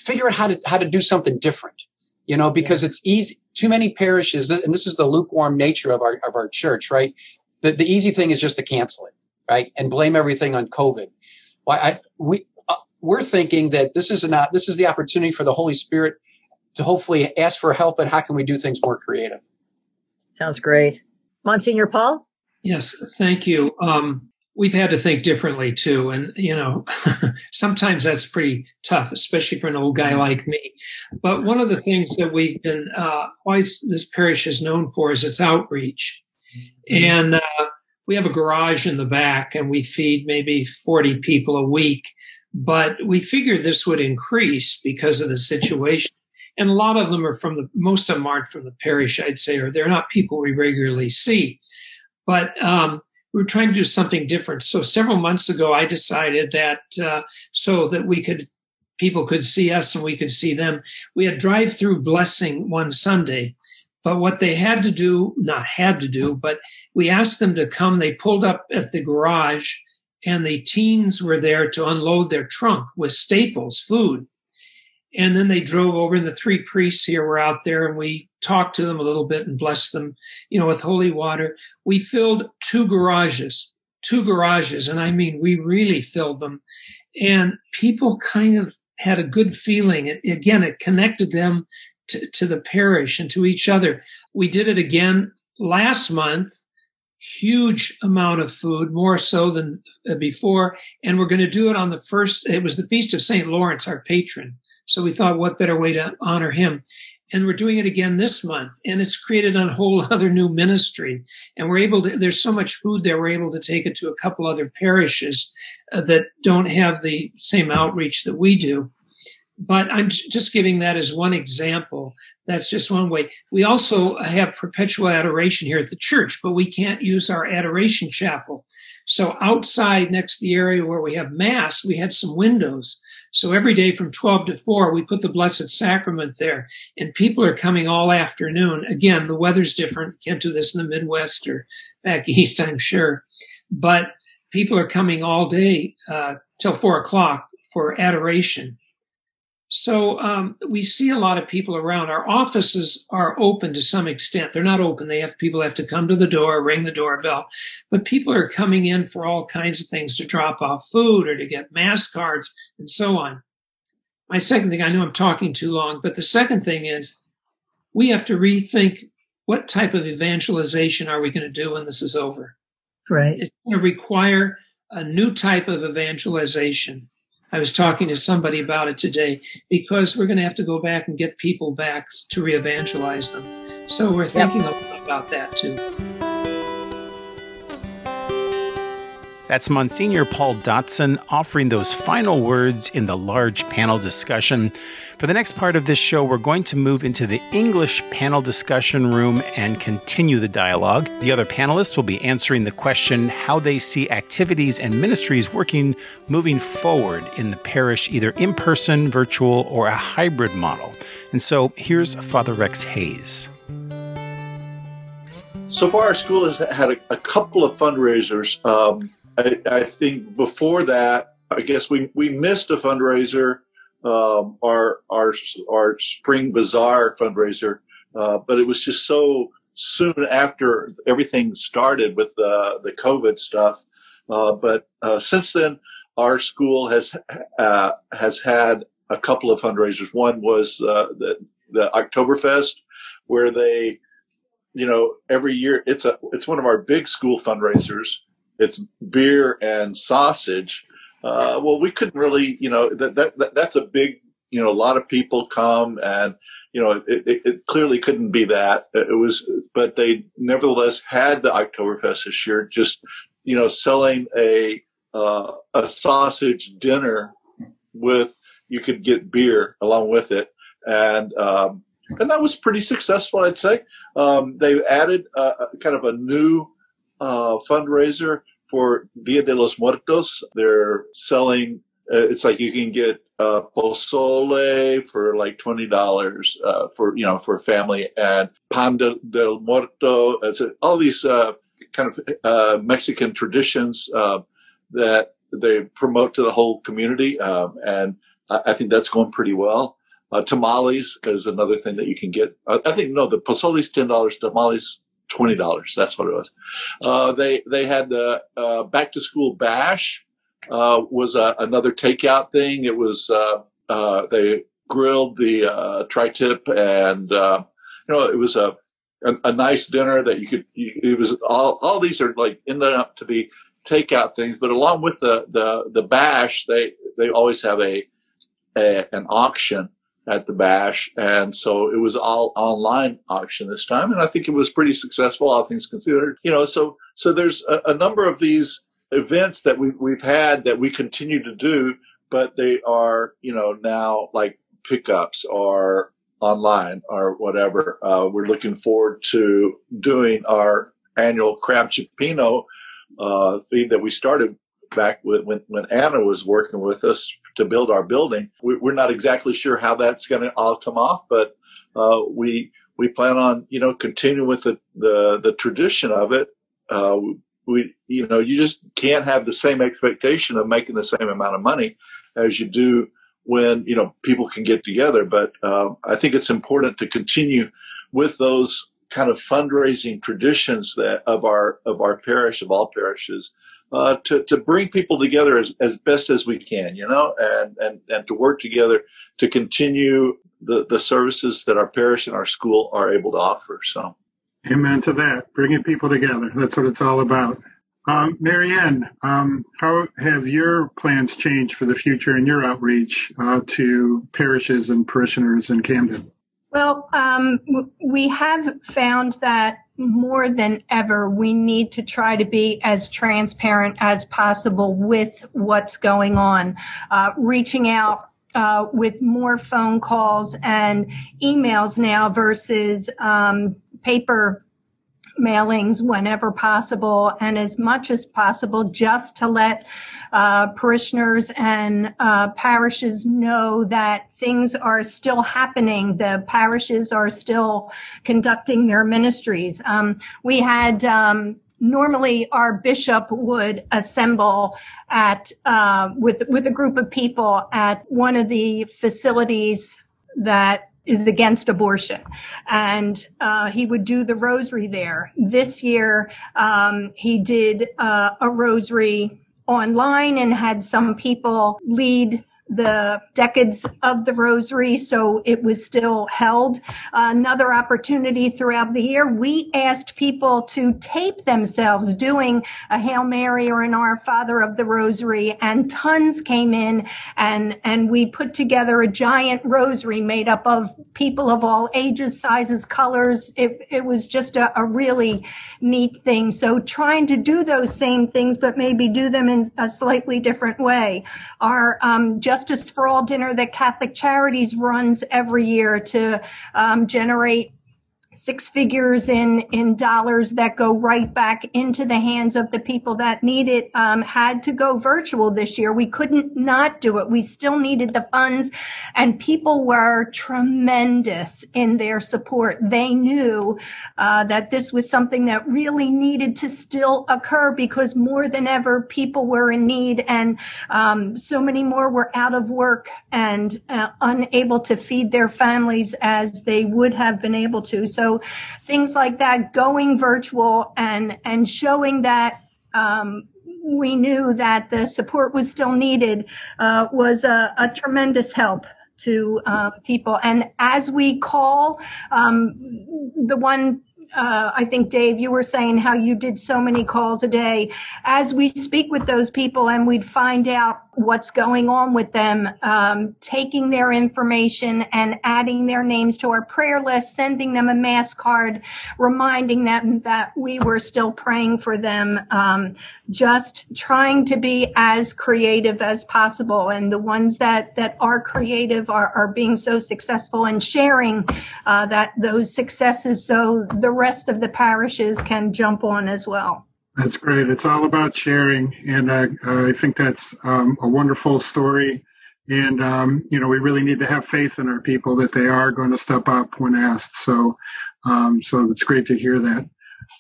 figure out how to how to do something different you know, because yeah. it's easy. Too many parishes, and this is the lukewarm nature of our of our church, right? The the easy thing is just to cancel it, right, and blame everything on COVID. Why I we uh, we're thinking that this is not this is the opportunity for the Holy Spirit to hopefully ask for help and how can we do things more creative. Sounds great, Monsignor Paul. Yes, thank you. Um, we've had to think differently too. And, you know, sometimes that's pretty tough, especially for an old guy like me. But one of the things that we've been, uh, why this parish is known for is its outreach. Mm-hmm. And, uh, we have a garage in the back and we feed maybe 40 people a week, but we figured this would increase because of the situation. And a lot of them are from the, most of them aren't from the parish, I'd say, or they're not people we regularly see. But, um, we were trying to do something different. So several months ago, I decided that uh, so that we could people could see us and we could see them, we had drive-through blessing one Sunday. But what they had to do, not had to do, but we asked them to come. They pulled up at the garage and the teens were there to unload their trunk with staples, food. And then they drove over, and the three priests here were out there, and we talked to them a little bit and blessed them, you know, with holy water. We filled two garages, two garages, and I mean, we really filled them. And people kind of had a good feeling. It, again, it connected them to, to the parish and to each other. We did it again last month huge amount of food, more so than before. And we're going to do it on the first, it was the Feast of St. Lawrence, our patron. So we thought, what better way to honor him? And we're doing it again this month, and it's created a whole other new ministry. And we're able to, there's so much food there, we're able to take it to a couple other parishes uh, that don't have the same outreach that we do. But I'm just giving that as one example. That's just one way. We also have perpetual adoration here at the church, but we can't use our adoration chapel. So outside next to the area where we have mass, we had some windows. So every day from 12 to 4, we put the Blessed Sacrament there, and people are coming all afternoon. Again, the weather's different. Can't do this in the Midwest or back east, I'm sure. But people are coming all day uh, till 4 o'clock for adoration. So um, we see a lot of people around. Our offices are open to some extent. They're not open. They have people have to come to the door, ring the doorbell, but people are coming in for all kinds of things to drop off food or to get mass cards and so on. My second thing, I know I'm talking too long, but the second thing is we have to rethink what type of evangelization are we going to do when this is over. Right. It's going to require a new type of evangelization I was talking to somebody about it today because we're going to have to go back and get people back to re-evangelize them. So we're thinking yep. about that too. That's Monsignor Paul Dotson offering those final words in the large panel discussion. For the next part of this show, we're going to move into the English panel discussion room and continue the dialogue. The other panelists will be answering the question how they see activities and ministries working moving forward in the parish, either in person, virtual, or a hybrid model. And so here's Father Rex Hayes. So far, our school has had a, a couple of fundraisers. Um, I, I, think before that, I guess we, we missed a fundraiser, um, our, our, our spring bazaar fundraiser, uh, but it was just so soon after everything started with the, the COVID stuff. Uh, but uh, since then, our school has uh, has had a couple of fundraisers. One was uh, the the Oktoberfest, where they you know, every year it's a, it's one of our big school fundraisers. It's beer and sausage. Uh, well, we couldn't really, you know, that, that, that, that's a big, you know, a lot of people come and, you know, it, it, it clearly couldn't be that. It was, but they nevertheless had the Oktoberfest this year, just, you know, selling a, uh, a sausage dinner with, you could get beer along with it. And, um, and that was pretty successful, I'd say. Um, they added uh, kind of a new uh, fundraiser for Dia de los Muertos. They're selling. Uh, it's like you can get uh, pozole for like twenty dollars uh, for you know for a family, and pan de, del muerto. It's all these uh, kind of uh, Mexican traditions uh, that they promote to the whole community, um, and I, I think that's going pretty well. Uh, tamales is another thing that you can get. Uh, I think no, the pozole is ten dollars, tamales twenty dollars. That's what it was. Uh, they they had the uh, back to school bash uh, was a, another takeout thing. It was uh, uh they grilled the uh tri-tip and uh you know it was a, a, a nice dinner that you could. You, it was all all these are like ended up to be takeout things, but along with the the the bash, they they always have a, a an auction at the bash. And so it was all online auction this time. And I think it was pretty successful, all things considered. You know, so, so there's a, a number of these events that we've, we've had that we continue to do, but they are, you know, now like pickups or online or whatever. Uh, we're looking forward to doing our annual crab cioppino uh, feed that we started back when, when Anna was working with us to build our building. We, are not exactly sure how that's going to all come off, but uh, we we plan on you know continuing with the the, the tradition of it. Uh, we you know you just can't have the same expectation of making the same amount of money as you do when you know people can get together. But uh, I think it's important to continue with those kind of fundraising traditions that of our of our parish of all parishes uh, to, to bring people together as, as best as we can, you know, and, and, and to work together to continue the, the services that our parish and our school are able to offer. So, amen to that. Bringing people together. That's what it's all about. Um, Marianne, um, how have your plans changed for the future in your outreach uh, to parishes and parishioners in Camden? Well, um, we have found that more than ever, we need to try to be as transparent as possible with what's going on, uh, reaching out uh, with more phone calls and emails now versus um, paper mailings whenever possible and as much as possible just to let uh, parishioners and uh, parishes know that things are still happening. The parishes are still conducting their ministries. Um, we had um, normally our bishop would assemble at uh, with with a group of people at one of the facilities that is against abortion. And uh, he would do the rosary there. This year, um, he did uh, a rosary online and had some people lead the decades of the rosary, so it was still held. Another opportunity throughout the year, we asked people to tape themselves doing a Hail Mary or an Our Father of the Rosary, and tons came in, and and we put together a giant rosary made up of people of all ages, sizes, colors. It it was just a, a really neat thing. So trying to do those same things, but maybe do them in a slightly different way. Our um, Justice for All dinner that Catholic Charities runs every year to um, generate six figures in in dollars that go right back into the hands of the people that need it um, had to go virtual this year. We couldn't not do it. We still needed the funds and people were tremendous in their support. They knew uh, that this was something that really needed to still occur because more than ever people were in need and um, so many more were out of work and uh, unable to feed their families as they would have been able to. So so things like that, going virtual and, and showing that, um, we knew that the support was still needed, uh, was a, a tremendous help to uh, people. And as we call, um, the one uh, I think, Dave, you were saying how you did so many calls a day. As we speak with those people and we'd find out what's going on with them, um, taking their information and adding their names to our prayer list, sending them a mass card, reminding them that we were still praying for them, um, just trying to be as creative as possible. And the ones that, that are creative are, are being so successful and sharing uh, that those successes so the rest of the parishes can jump on as well. That's great. It's all about sharing, and uh, I think that's um, a wonderful story. And um, you know, we really need to have faith in our people that they are going to step up when asked. So, um, so it's great to hear that.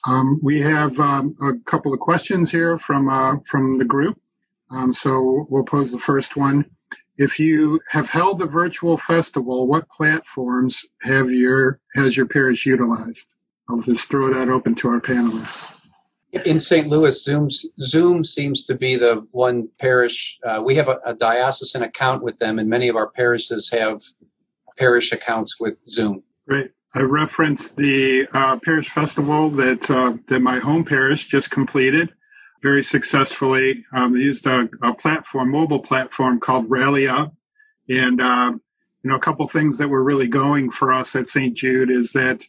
Um, we have um, a couple of questions here from uh, from the group. Um, so we'll pose the first one. If you have held a virtual festival, what platforms have your has your parish utilized? I'll just throw that open to our panelists in St. Louis, Zoom Zoom seems to be the one parish. Uh, we have a, a, diocesan account with them, and many of our parishes have parish accounts with Zoom. Right. I referenced the uh, parish festival that uh, that my home parish just completed very successfully. Um, they used a, a, platform, mobile platform called Rally Up, and uh, you know a couple things that were really going for us at St. Jude is that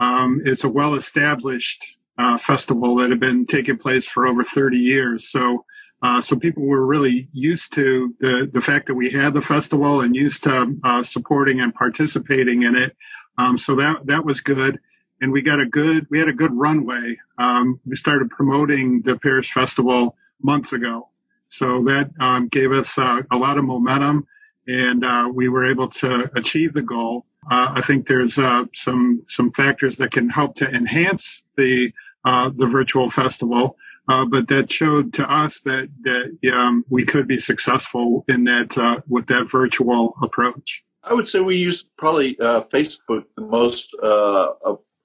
um, it's a well-established uh, festival that had been taking place for over 30 years. So, uh, so people were really used to the, the fact that we had the festival and used to uh, supporting and participating in it. Um, so that that was good, and we got a good we had a good runway. Um, we started promoting the parish festival months ago, so that um, gave us uh, a lot of momentum, and uh, we were able to achieve the goal. Uh, I think there's some some factors that can help to enhance the uh, the virtual festival. Uh, but that showed to us that that um, we could be successful in that uh, with that virtual approach. I would say we use probably uh, Facebook the most uh,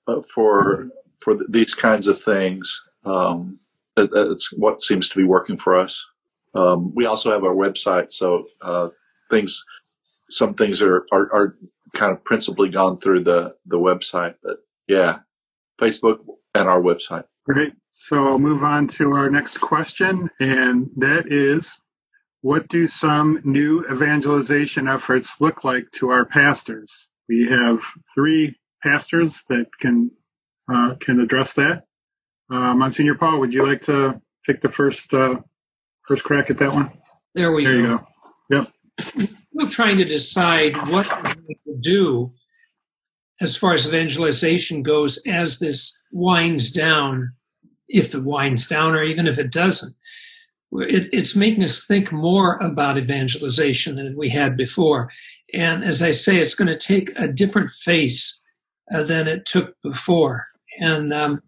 uh, for for these kinds of things. Um, it's what seems to be working for us. Um, we also have our website, so things some things are, are, are kind of principally gone through the the website. But yeah, Facebook and our website. Great. So I'll move on to our next question, and that is what do some new evangelization efforts look like to our pastors? We have three pastors that can uh, can address that. Uh, Monsignor Paul, would you like to take the first uh, first crack at that one? There we there go. you go. Yep. We're trying to decide what we do as far as evangelization goes as this winds down, if it winds down or even if it doesn't. It, it's making us think more about evangelization than we had before. And as I say, it's going to take a different face uh, than it took before. And um,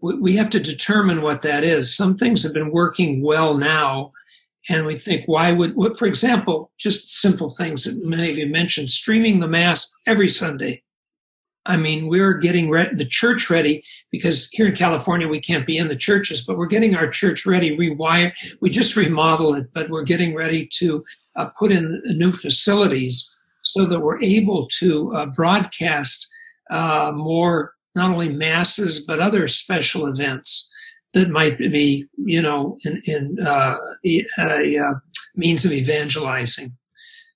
we, we have to determine what that is. Some things have been working well now, and we think, why would, for example, just simple things that many of you mentioned, streaming the Mass every Sunday I mean, we're getting re- the church ready because here in California we can't be in the churches, but we're getting our church ready, rewire. We just remodel it, but we're getting ready to uh, put in new facilities so that we're able to uh, broadcast uh, more, not only masses but other special events that might be, you know, in, in uh, a, a uh, means of evangelizing.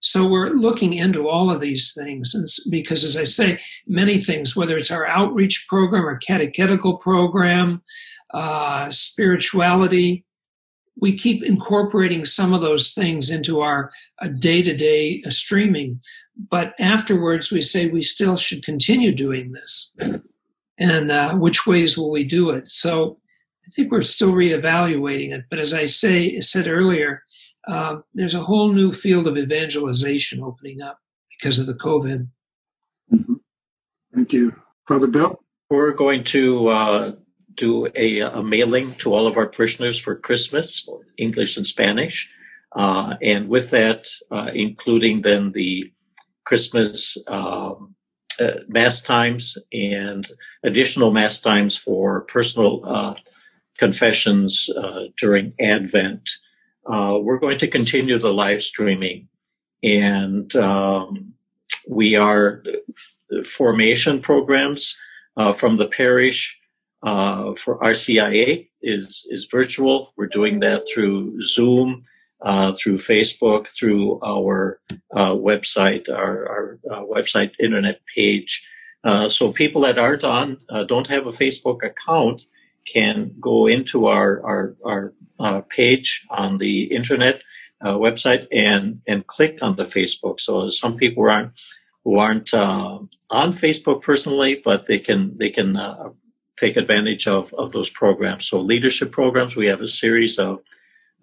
So we're looking into all of these things because, as I say, many things, whether it's our outreach program or catechetical program, uh, spirituality, we keep incorporating some of those things into our day to day streaming. But afterwards, we say we still should continue doing this. And uh, which ways will we do it? So I think we're still reevaluating it. But as I say, said earlier, uh, there's a whole new field of evangelization opening up because of the COVID. Mm-hmm. Thank you. Father Bill? We're going to uh, do a, a, mailing to all of our parishioners for Christmas, English and Spanish. Uh, and with that, uh, including then the Christmas um, uh, mass times and additional mass times for personal uh, confessions during Advent uh, we're going to continue the live streaming and um, we are formation programs uh, from the parish uh, for RCIA is is virtual. We're doing that through Zoom, uh, through Facebook, through our uh, website, our, our uh, website internet page. so people that aren't on, don't have a Facebook account, can go into our our, our uh, page on the internet uh, website and and click on the Facebook. So some people aren't who aren't uh, on Facebook personally, but they can they can uh, take advantage of of those programs. So leadership programs, we have a series of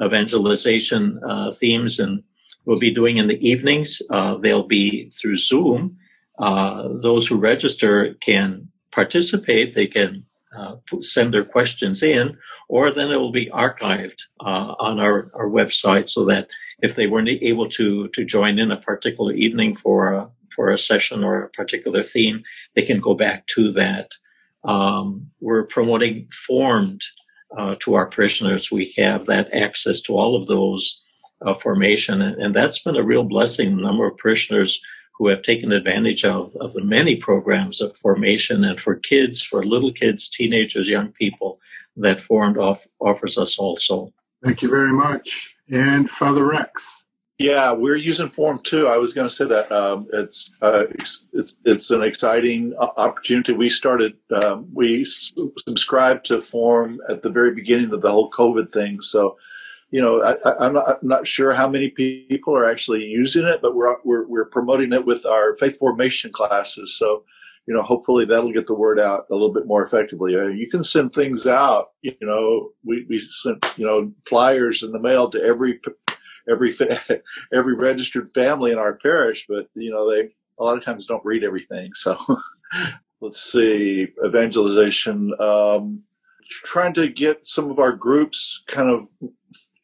evangelization uh, themes, and we'll be doing in the evenings. Uh, they'll be through Zoom. those who register can participate. They can uh, send their questions in, or then it will be archived uh, on our, our website so that if they weren't able to to join in a particular evening for a, for a session or a particular theme, they can go back to that. Um, we're promoting formed uh, to our parishioners. We have that access to all of those uh, formation, and, and, that's been a real blessing. The number of parishioners who have taken advantage of, of the many programs of formation and for kids, for little kids, teenagers, young people that Formed off, offers us also. Thank you very much. And Father Rex. Yeah, we're using Formed too. I was going to say that um, it's uh, it's it's an exciting opportunity. We started um, we subscribed to Formed at the very beginning of the whole COVID thing, so you know, I, am not, I'm not sure how many people are actually using it, but we're, we're, we're promoting it with our faith formation classes. So, you know, hopefully that'll get the word out a little bit more effectively. Uh, you can send things out, you know, we, we sent, you know, flyers in the mail to every, every, every registered family in our parish, but, you know, they a lot of times don't read everything. So let's see, evangelization, um, trying to get some of our groups kind of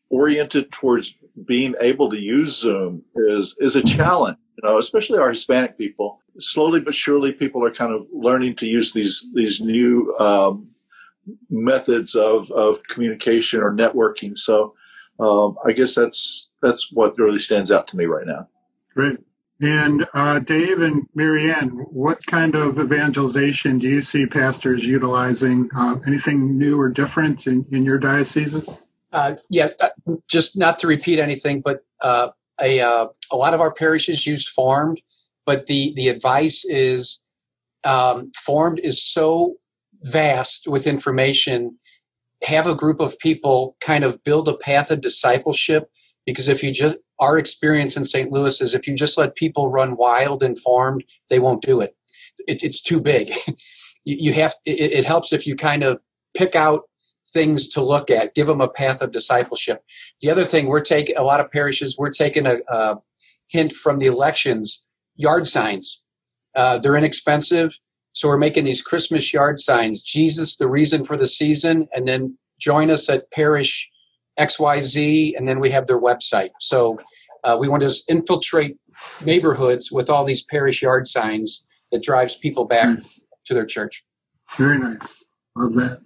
oriented towards being able to use Zoom is is a challenge. You know, especially our Hispanic people. Slowly but surely, people are kind of learning to use these these new um, methods of of communication or networking. So, um, I guess that's that's what really stands out to me right now. Great. And uh, Dave and Marianne, what kind of evangelization do you see pastors utilizing? Uh, anything new or different in, in your dioceses? Uh, yeah, uh, just not to repeat anything, but uh, a, uh, a lot of our parishes use Formed, but the, the advice is um, Formed is so vast with information. Have a group of people kind of build a path of discipleship because if you just our experience in St. Louis is if you just let people run wild and formed, they won't do it. it it's too big. you, you have it, it helps if you kind of pick out things to look at, give them a path of discipleship. The other thing we're taking, a lot of parishes, we're taking a, a hint from the elections, yard signs. Uh, they're inexpensive. So we're making these Christmas yard signs, Jesus, the reason for the season, and then join us at parish XYZ, and then we have their website. So uh, we want to infiltrate neighborhoods with all these parish yard signs that drives people back mm. to their church. Very nice. Love that.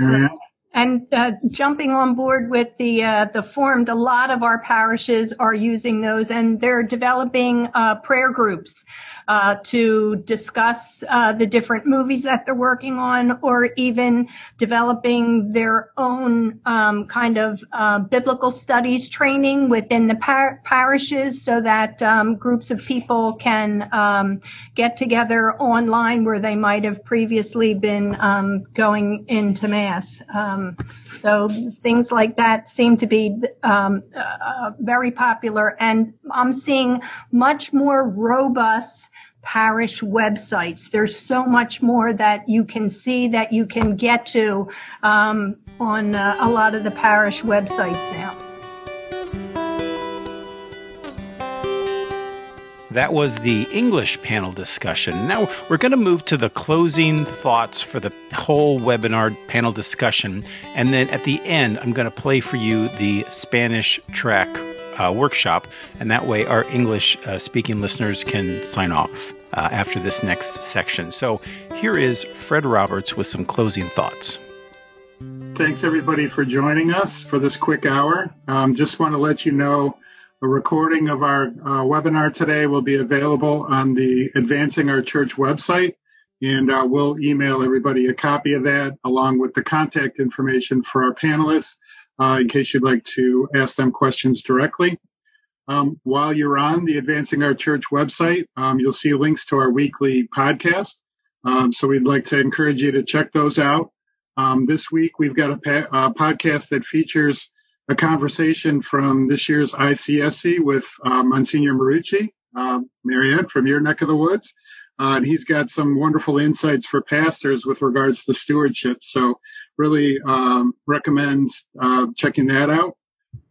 Marianne? And uh, jumping on board with the uh, the formed, a lot of our parishes are using those, and they're developing uh, prayer groups uh, to discuss uh, the different movies that they're working on, or even developing their own um, kind of uh, biblical studies training within the par- parishes so that um, groups of people can um, get together online where they might have previously been um, going into Mass. Um, so things like that seem to be um, uh, very popular, and I'm seeing much more robust parish websites. There's so much more that you can see that you can get to um, on uh, a lot of the parish websites now. That was the English panel discussion. Now we're going to move to the closing thoughts for the whole webinar panel discussion. And then at the end, I'm going to play for you the Spanish track uh, workshop, and that way our English uh, speaking listeners can sign off uh, after this next section. So here is Fred Roberts with some closing thoughts. Thanks everybody for joining us for this quick hour. Um, just want to let you know a recording of our uh, webinar today will be available on the Advancing Our Church website, and uh, we'll email everybody a copy of that along with the contact information for our panelists uh, in case you'd like to ask them questions directly. Um, while you're on the Advancing Our Church website, um, you'll see links to our weekly podcast. Um, so we'd like to encourage you to check those out. Um, this week, we've got a, pa- a, podcast that features a conversation from this year's ICSC with uh, Monsignor Marucci, uh, Marianne from your neck of the woods. Uh, and he's got some wonderful insights for pastors with regards to stewardship. So really um, recommend uh, checking that out.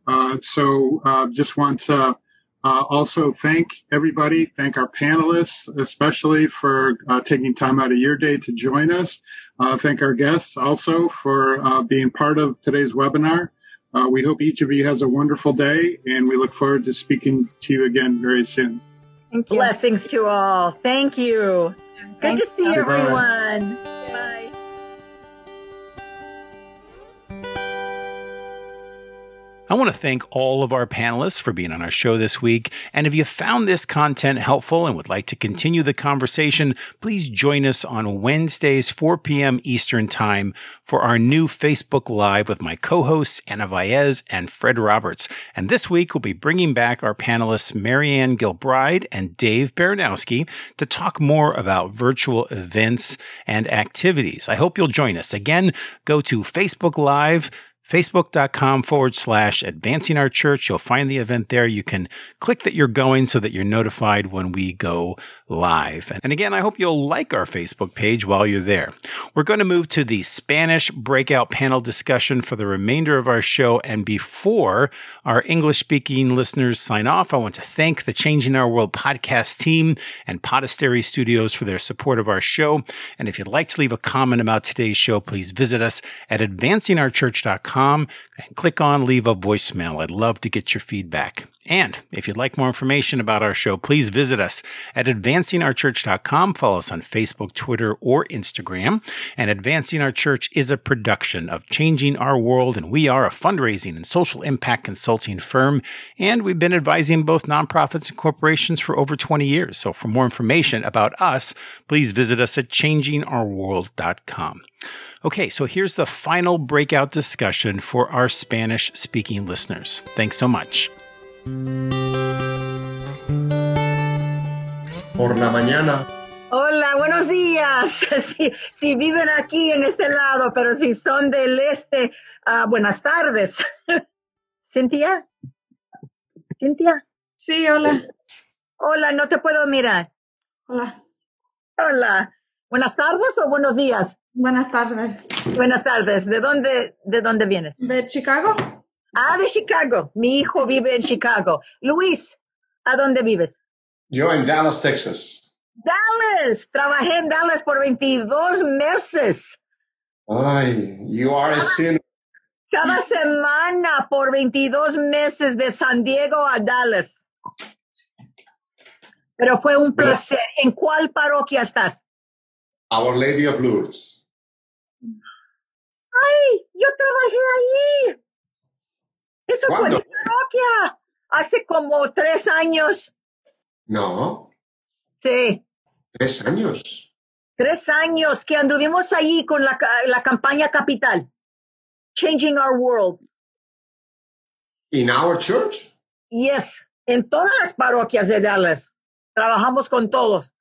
Uh, so uh, just want to uh, also thank everybody, thank our panelists, especially for uh, taking time out of your day to join us. thank our guests also for being part of today's webinar. Uh, we hope each of you has a wonderful day, and we look forward to speaking to you again very soon. Thank you. Blessings to all. Thank you. Good Thanks. to see Bye-bye. everyone. I want to thank all of our panelists for being on our show this week. And if you found this content helpful and would like to continue the conversation, please join us on Wednesdays, 4 p.m. Eastern Time for our new Facebook Live with my co-hosts Anna Vaez and Fred Roberts. And this week we'll be bringing back our panelists Marianne Gilbride and Dave Baranowski to talk more about virtual events and activities. I hope you'll join us. Again, go to Facebook Live facebook.com forward slash advancing our church. You'll find the event there. You can click that you're going so that you're notified when we go live. And again, I hope you'll like our Facebook page while you're there. We're going to move to the Spanish breakout panel discussion for the remainder of our show. And before our English speaking listeners sign off, I want to thank the Changing Our World podcast team and Podastery Studios for their support of our show. And if you'd like to leave a comment about today's show, please visit us at advancingourchurch.com and click on leave a voicemail. I'd love to get your feedback. And if you'd like more information about our show, please visit us at advancingourchurch.com. Follow us on Facebook, Twitter, or Instagram. And Advancing Our Church is a production of Changing Our World, and we are a fundraising and social impact consulting firm. And we've been advising both nonprofits and corporations for over 20 years. So for more information about us, please visit us at changingourworld.com. Okay, so here's the final breakout discussion for our Spanish speaking listeners. Thanks so much. Por la mañana. Hola, buenos días. Si, si viven aquí en este lado, pero si son del este, uh, buenas tardes. Cintia. Cintia. Sí, hola. Hola, no te puedo mirar. Hola. Hola. Buenas tardes o buenos días. Buenas tardes. Buenas tardes. ¿De dónde, de dónde vienes? De Chicago. Ah, de Chicago. Mi hijo vive en Chicago. Luis, ¿a dónde vives? Yo en Dallas, Texas. Dallas. Trabajé en Dallas por 22 meses. Ay, you are a sinner. Cada semana por 22 meses de San Diego a Dallas. Pero fue un placer. ¿En cuál parroquia estás? Our Lady of Lourdes. ¡Ay! Yo trabajé allí. Eso fue mi parroquia. Hace como tres años. No, Sí. tres años. Tres años que anduvimos allí con la, la campaña capital. Changing Our World. In our church? Yes. En todas las parroquias de Dallas. Trabajamos con todos.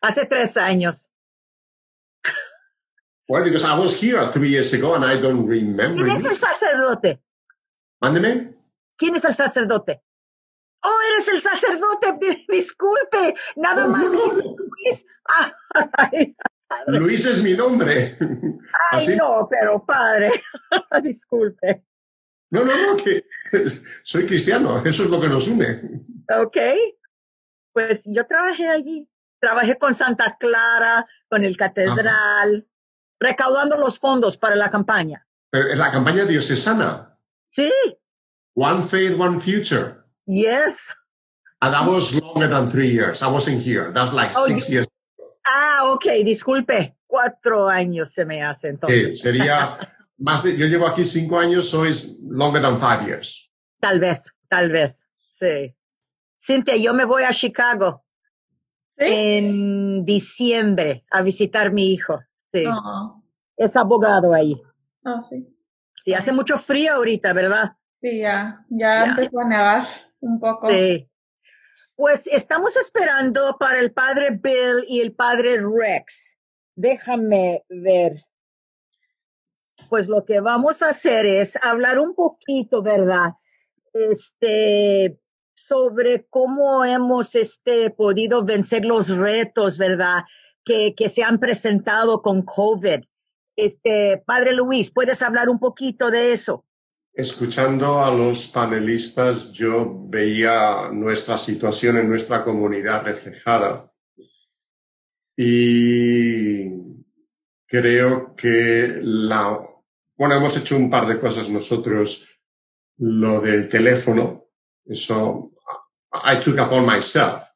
Hace tres años. Well, because I was here three years ago and I don't remember. ¿Quién es el sacerdote? Mándeme. ¿Quién es el sacerdote? Oh, eres el sacerdote. Di- Disculpe. Nada No, más. no, no. Luis. Ay. Luis es mi nombre. Ay, Así. no, pero padre. Disculpe. No, no, no, que soy cristiano. Eso es lo que nos une. Ok. Pues yo trabajé allí. Trabajé con Santa Clara, con el catedral, recaudando los fondos para la campaña. Pero en la campaña diocesana. Sí, One faith, one future. yes. And that was longer than three years. I wasn't here. That's like Oh, six years. Ah, ok, disculpe. Cuatro años se me hace Sí, sería más de, yo llevo aquí cinco años, sois longer than five years. Tal vez, tal vez. Sí. Cintia, yo me voy a Chicago ¿Sí? en diciembre a visitar a mi hijo. Sí. Oh, Es abogado ahí. oh, sí. Sí, hace mucho frío ahorita, ¿verdad? Sí, ya, ya Ya. empezó a nevar un poco. Sí. Pues estamos esperando para el padre Bill y el padre Rex. Déjame ver. Pues lo que vamos a hacer es hablar un poquito, ¿verdad? Este, sobre cómo hemos este, podido vencer los retos, ¿verdad? Que, se han presentado con COVID. Este, padre Luis, ¿puedes hablar un poquito de eso? Escuchando a los panelistas, yo veía nuestra situación en nuestra comunidad reflejada. Y creo que la, bueno, hemos hecho un par de cosas nosotros. Lo del teléfono, eso, I took upon myself.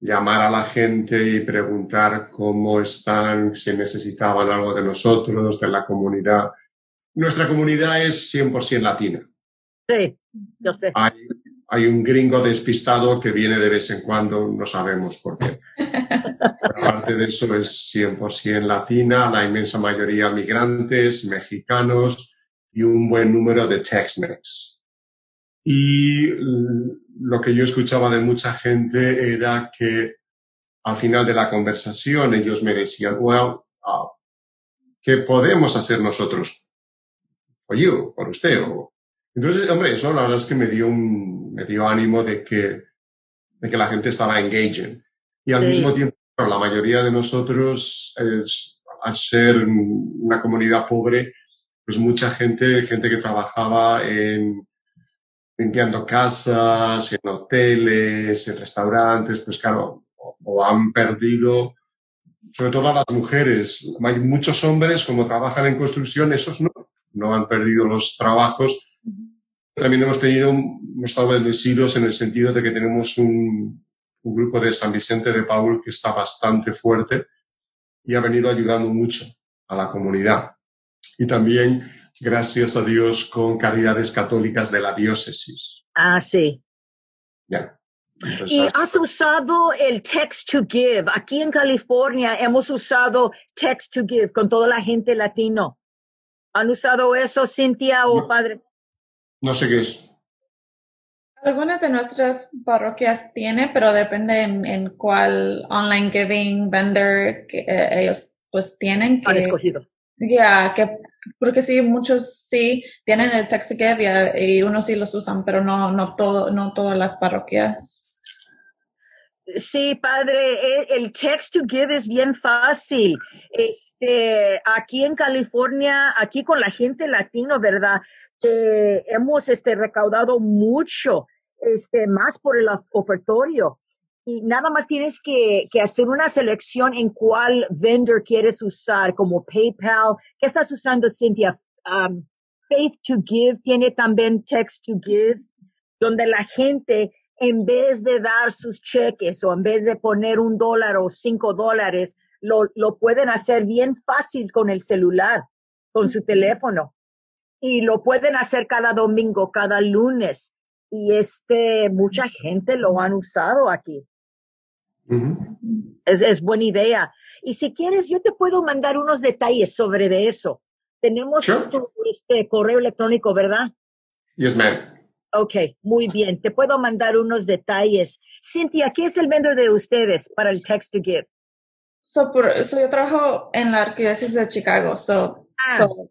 Llamar a la gente y preguntar cómo están, si necesitaban algo de nosotros, de la comunidad. Nuestra comunidad es 100% latina. Sí, yo sé. Hay, hay un gringo despistado que viene de vez en cuando, no sabemos por qué. Aparte de eso es 100% latina, la inmensa mayoría migrantes, mexicanos y un buen número de Tex-Mex. Y lo que yo escuchaba de mucha gente era que al final de la conversación ellos me decían, well, uh, ¿qué podemos hacer nosotros? For you, por usted. O, entonces, hombre, eso la verdad es que me dio un, me dio ánimo de que, de que la gente estaba engaging. Y al Sí. mismo tiempo, bueno, la mayoría de nosotros, es- al ser una comunidad pobre, pues mucha gente, gente que trabajaba en limpiando casas, en hoteles, en restaurantes, pues claro, o, o han perdido, sobre todo a las mujeres. Hay muchos hombres, como trabajan en construcción, esos no, no han perdido los trabajos. También hemos tenido, hemos estado bendecidos en el sentido de que tenemos un, un grupo de San Vicente de Paul que está bastante fuerte y ha venido ayudando mucho a la comunidad. Y también, gracias a Dios, con caridades católicas de la diócesis. Ah, sí. Ya. Y has usado el text to give. Aquí en California hemos usado text to give con toda la gente latino. ¿Han usado eso, Cintia o No. padre? no sé qué es. Algunas de nuestras parroquias tiene, pero depende en, en cuál online giving vendor que eh, ellos pues tienen Han escogido. Ya que porque sí muchos sí tienen el give ya, y unos sí los usan, pero no no todo no todas las parroquias. Sí, padre, e- el text to give es bien fácil. Este, aquí en California, aquí con la gente latino, ¿verdad? Eh, hemos este, recaudado mucho, este, más por el of- ofertorio. Y nada más tienes que, que hacer una selección en cuál vendor quieres usar, como PayPal. ¿Qué estás usando, Cynthia? Um, Faith to Give tiene también Text to Give, donde la gente en vez de dar sus cheques o en vez de poner un dólar o cinco dólares, lo, lo pueden hacer bien fácil con el celular, con su teléfono. Y lo pueden hacer cada domingo, cada lunes. Y este, mucha gente lo han usado aquí. Es, es buena idea. Y si quieres, yo te puedo mandar unos detalles sobre de eso. Tenemos tu este, correo electrónico, ¿verdad? Yes, ma'am. Ok, muy bien. Te puedo mandar unos detalles. Cintia, ¿qué es el vendor de ustedes para el Text to Give? So, por, so yo trabajo en la arquidiócesis de Chicago. So, Ah. so,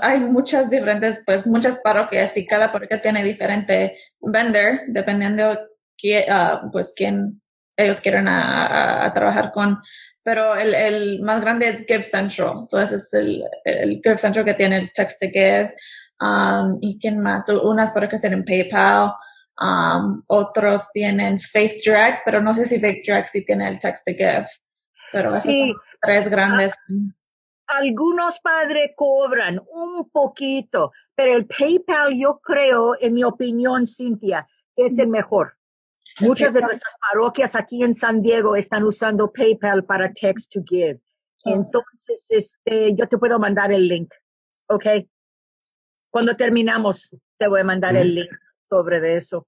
hay muchas diferentes, pues muchas parroquias y cada parroquia tiene diferente vendor dependiendo quién, ah, pues quién ellos quieren a, a- a trabajar con. Pero el, el más grande es Give Central. So ese es el, el Give Central que tiene el Text to Give. Um, ¿Y quién más? Unas parroquias tienen PayPal. Um, otros tienen Faith Direct, pero no sé si Faith Direct sí tiene el Text to Give. Pero Sí. tres grandes. Algunos padres cobran un poquito, pero el PayPal yo creo, en mi opinión, Cintia, es el mejor. Muchas de nuestras parroquias aquí en San Diego están usando PayPal para Text to Give. Entonces, este, yo te puedo mandar el link, ¿ok? Cuando terminamos, te voy a mandar el link sobre de eso.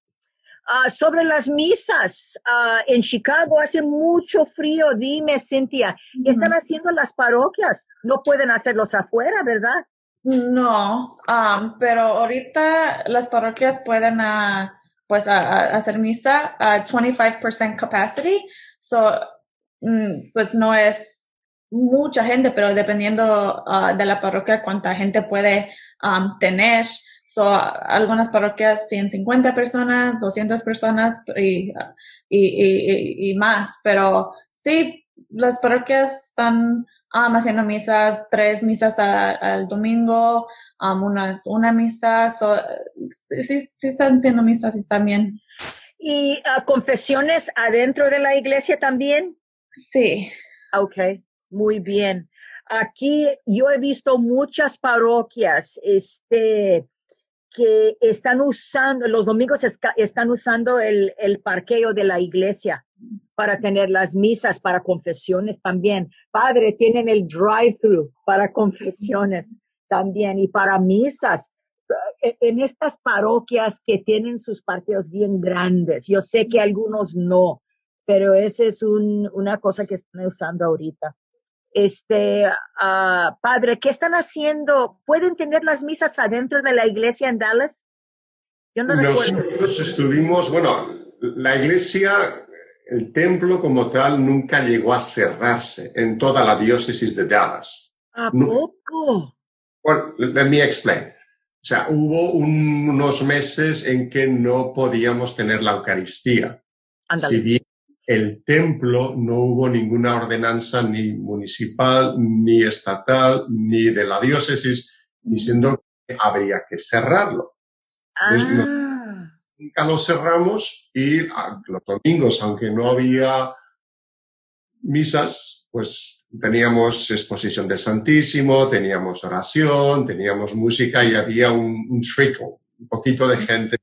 Ah, sobre las misas, ah, en Chicago hace mucho frío. Dime, Cintia, ¿qué están haciendo las parroquias? No pueden hacerlos afuera, ¿verdad? No, um, pero ahorita las parroquias pueden ah, pues a- hacer misa a 25% capacity. So, mm, pues no es mucha gente, pero dependiendo ah, de la parroquia cuánta gente puede um, tener. So, algunas parroquias 150 personas, 200 personas y, y, y- y más, pero sí, las parroquias están um, haciendo misas, tres misas a- al domingo, um, unas, una misa, so, sí, sí, sí están haciendo misas y están bien. ¿Y ah, confesiones adentro de la iglesia también? Sí. Ok, muy bien. Aquí yo he visto muchas parroquias, este, que están usando, los domingos están usando el, el parqueo de la iglesia para tener las misas, para confesiones también. Padre, tienen el drive-thru para confesiones también y para misas. Eh, En estas parroquias que tienen sus parqueos bien grandes, yo sé que algunos no, pero esa es un- una cosa que están usando ahorita. Este, ah, padre, ¿qué están haciendo? ¿Pueden tener las misas adentro de la iglesia en Dallas? Yo no recuerdo. Nosotros estuvimos, bueno, la iglesia, el templo como tal nunca llegó a cerrarse en toda la diócesis de Dallas. ¿A poco? Well, let me explain. O sea, hubo un- unos meses en que no podíamos tener la Eucaristía. Si bien el templo no hubo ninguna ordenanza ni municipal, ni estatal, ni de la diócesis, diciendo que habría que cerrarlo. Entonces, no- Ah, nunca lo cerramos y ah, los domingos, aunque no había misas, pues teníamos exposición del Santísimo, teníamos oración, teníamos música y había un, un trickle, un poquito de gente.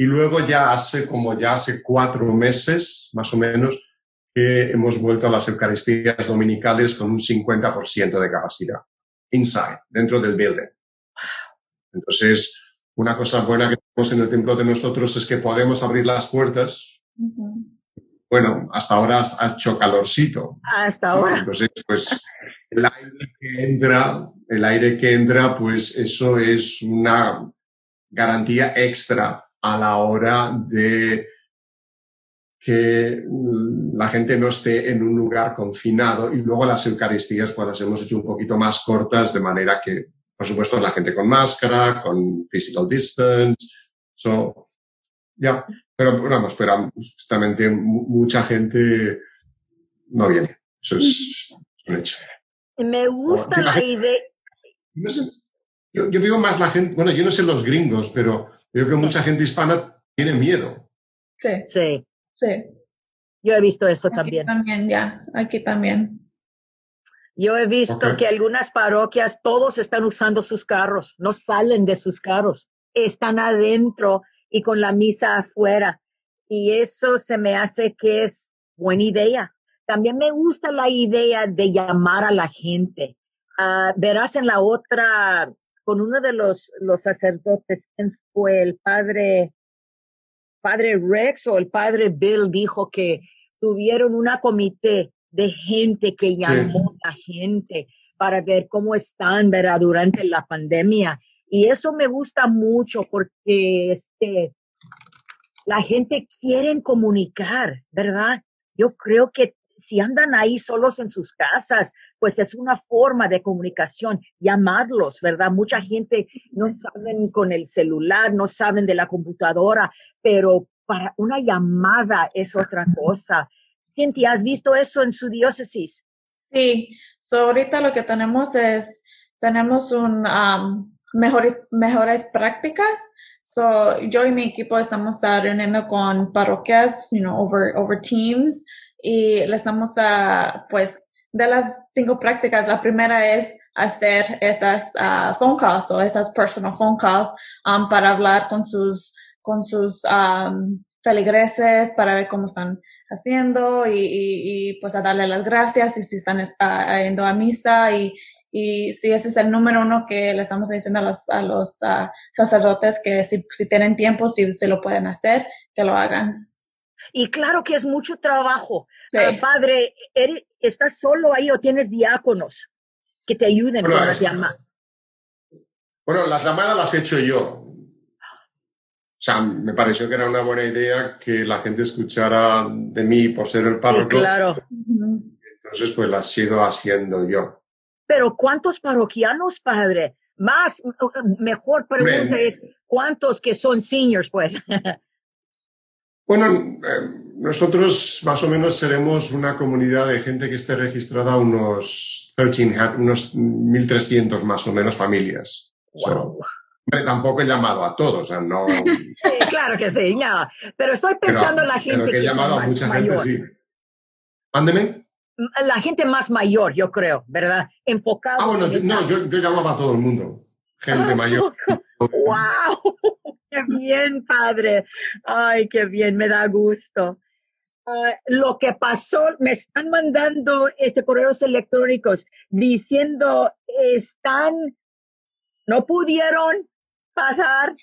Y luego ya hace como ya hace cuatro meses, más o menos, que hemos vuelto a las Eucaristías dominicales con un 50% de capacidad, inside, dentro del building. Entonces, una cosa buena que tenemos en el templo de nosotros es que podemos abrir las puertas. Ujú. Bueno, hasta ahora ha hecho calorcito. hasta ¿no? ahora. Entonces, pues el aire que entra, el aire que entra, pues eso es una garantía extra a la hora de que la gente no esté en un lugar confinado y luego las Eucaristías pues las hemos hecho un poquito más cortas de manera que, por supuesto, la gente con máscara, con physical distance, so, ya, pero vamos, pero justamente mu- mucha gente no viene. Eso es un hecho. Me gusta la idea. No sé, yo, yo veo más la gente, bueno, yo no sé los gringos, pero veo que mucha gente hispana tiene miedo. Sí, Sí, sí. yo he visto eso Aquí también. también, ya. Aquí también. Yo he visto que algunas parroquias todos están usando sus carros, no salen de sus carros, están adentro y con la misa afuera. y eso se me hace que es buena idea. También me gusta la idea de llamar a la gente. Ah, verás en la otra, con uno de los, los sacerdotes, ¿quién fue el padre, padre Rex o el padre Bill dijo que tuvieron una comité de gente que llamó a la gente para ver cómo están, ¿verdad? Durante la pandemia. Y eso me gusta mucho porque este, la gente quiere comunicar, ¿verdad? Yo creo que si andan ahí solos en sus casas, pues es una forma de comunicación, llamarlos, ¿verdad? Mucha gente no saben con el celular, no saben de la computadora, pero para una llamada es otra cosa. Cintia, ¿has visto eso en su diócesis? Sí, so ahorita lo que tenemos es, tenemos un um, mejores, mejores prácticas. So yo y mi equipo estamos reuniendo con parroquias, you know, over, over teams y le estamos a, pues, de las cinco prácticas, la primera es hacer esas uh, phone calls o esas personal phone calls um, para hablar con sus, con sus um, feligreses para ver cómo están haciendo y, y, y, pues a darle las gracias y si están uh, yendo a misa y, y si ese es el número uno que le estamos diciendo a los, a los uh, sacerdotes que si, si tienen tiempo, si se lo pueden hacer, que lo hagan. Y claro que es mucho trabajo. Sí. Uh, padre, ¿estás solo ahí o tienes diáconos que te ayuden bueno, con las llamadas? Bueno, las llamadas las he hecho yo. O sea, me pareció que era una buena idea que la gente escuchara de mí por ser el párroco. Sí, claro. Entonces, pues las he ido haciendo yo. Pero ¿cuántos parroquianos, padre? Más, mejor pregunta es, ¿cuántos que son seniors, pues? Bueno, eh, nosotros más o menos seremos una comunidad de gente que esté registrada unos 13, unos 1.300 más o menos familias. Wow. tampoco he llamado a todos, o sea, no. Sí, claro que sí, no. Pero estoy Pero, pensando en la pero gente que he que llamado son a mucha más gente, mayor. sí. Mándeme. La gente más mayor, yo creo, ¿verdad? Enfocado Ah, bueno, en yo- esa- no, yo, yo llamaba a todo el mundo. Gente mayor. ¡Wow! ¡Qué bien, padre! ¡Ay, qué bien! Me da gusto. Ah, lo que pasó, me están mandando este correos electrónicos diciendo están, no pudieron pasar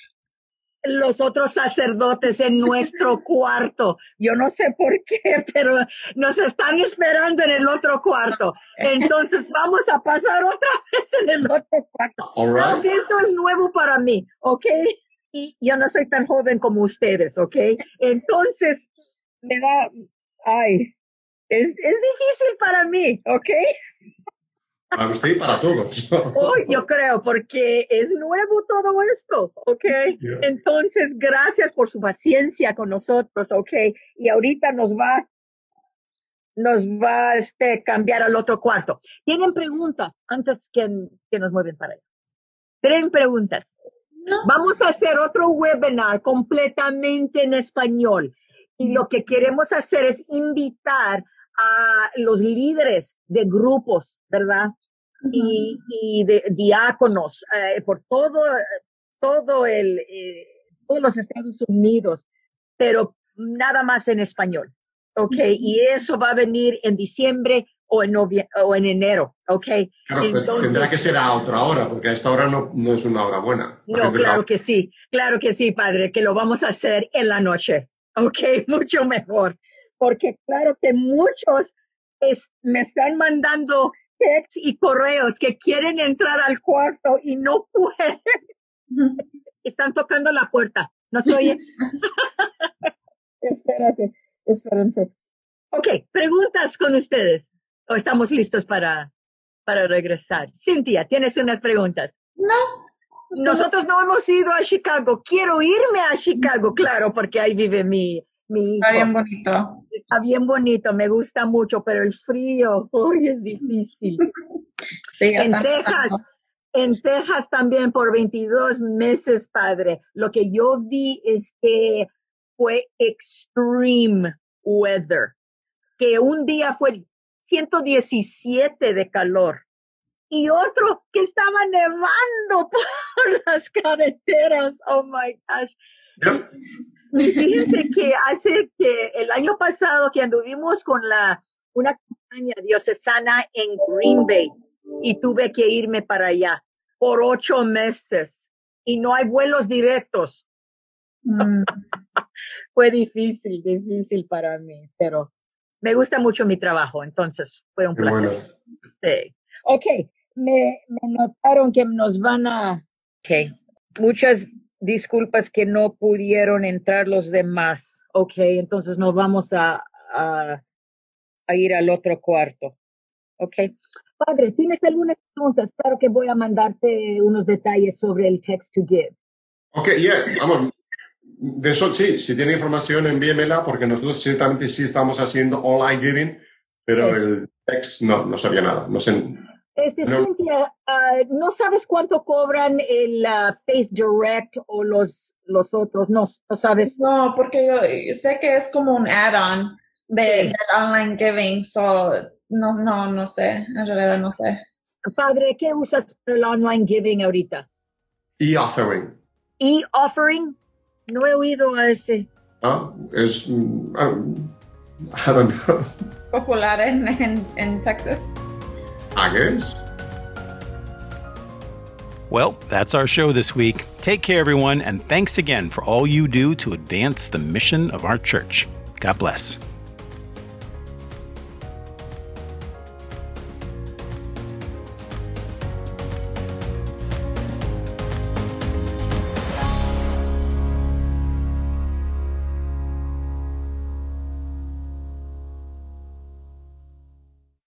los otros sacerdotes en nuestro cuarto. Yo no sé por qué, pero nos están esperando en el otro cuarto. Entonces vamos a pasar otra vez en el otro cuarto. Right. Esto es nuevo para mí, ¿ok? Y yo no soy tan joven como ustedes, ¿ok? Entonces, me da, ay, es, es difícil para mí, ¿ok? Para usted y para todos. Oh, yo creo, porque es nuevo todo esto, ¿ok? Yeah. Entonces, gracias por su paciencia con nosotros, ¿ok? Y ahorita nos va, nos va a este, cambiar al otro cuarto. ¿Tienen preguntas antes que, que nos mueven para allá? ¿Tienen preguntas? No. Vamos a hacer otro webinar completamente en español. Y lo que queremos hacer es invitar a los líderes de grupos, ¿verdad? Y, y de diáconos eh, por todo, todo el, eh, todos los Estados Unidos, pero nada más en español. ¿Ok? Y eso va a venir en diciembre o en, novie- o en enero. ¿Ok? Claro, Entonces- tendrá que ser a otra hora, porque a esta hora no, no es una hora buena. No, claro que sí, claro que sí, padre, que lo vamos a hacer en la noche. Ok, mucho mejor. Porque claro que muchos es- me están mandando texts y correos que quieren entrar al cuarto y no pueden. Están tocando la puerta. ¿No se oye? Espérate, espérense. Ok, preguntas con ustedes. ¿O estamos listos para, para regresar? Cintia, ¿tienes unas preguntas? No. Nosotros no hemos ido a Chicago. Quiero irme a Chicago, claro, porque ahí vive mi, mi hijo. Está bien bonito. Está bien bonito, me gusta mucho, pero el frío, hoy es difícil. Sí, En Texas, en Texas también por 22 meses, padre. Lo que yo vi es que fue extreme weather, que un día fue 117 de calor y otro que estaba nevando por las carreteras. Oh my gosh. Yep. fíjense que hace que el año pasado que anduvimos con la una campaña diocesana en Green Bay y tuve que irme para allá por ocho meses y no hay vuelos directos. Mm. fue difícil, difícil para mí, pero me gusta mucho mi trabajo, entonces fue un placer. Sí. Ok, me, me notaron que nos van a... Ok, muchas disculpas que no pudieron entrar los demás. Ok, entonces nos vamos a, a, a ir al otro cuarto. Ok. Padre, ¿tienes algunas preguntas? Claro que voy a mandarte unos detalles sobre el text to give. Ok, yeah, vamos. De eso sí, si tiene información envíemela porque nosotros ciertamente sí estamos haciendo online giving, pero el text no, no sabía nada. No sé. Este, no, ah, ¿no sabes cuánto cobran el uh, Faith Direct o los, los otros? No, no sabes. No, porque yo sé que es como un add-on de, online giving, so no, no, no sé, en realidad no sé. Padre, ¿qué usas para el online giving ahorita? E-offering. E-offering? No he oído a ese. Ah, es, mm, ah, I don't know. Popular en, en, en Texas. I guess. Well, that's our show this week. Take care, everyone, and thanks again for all you do to advance the mission of our church. God bless.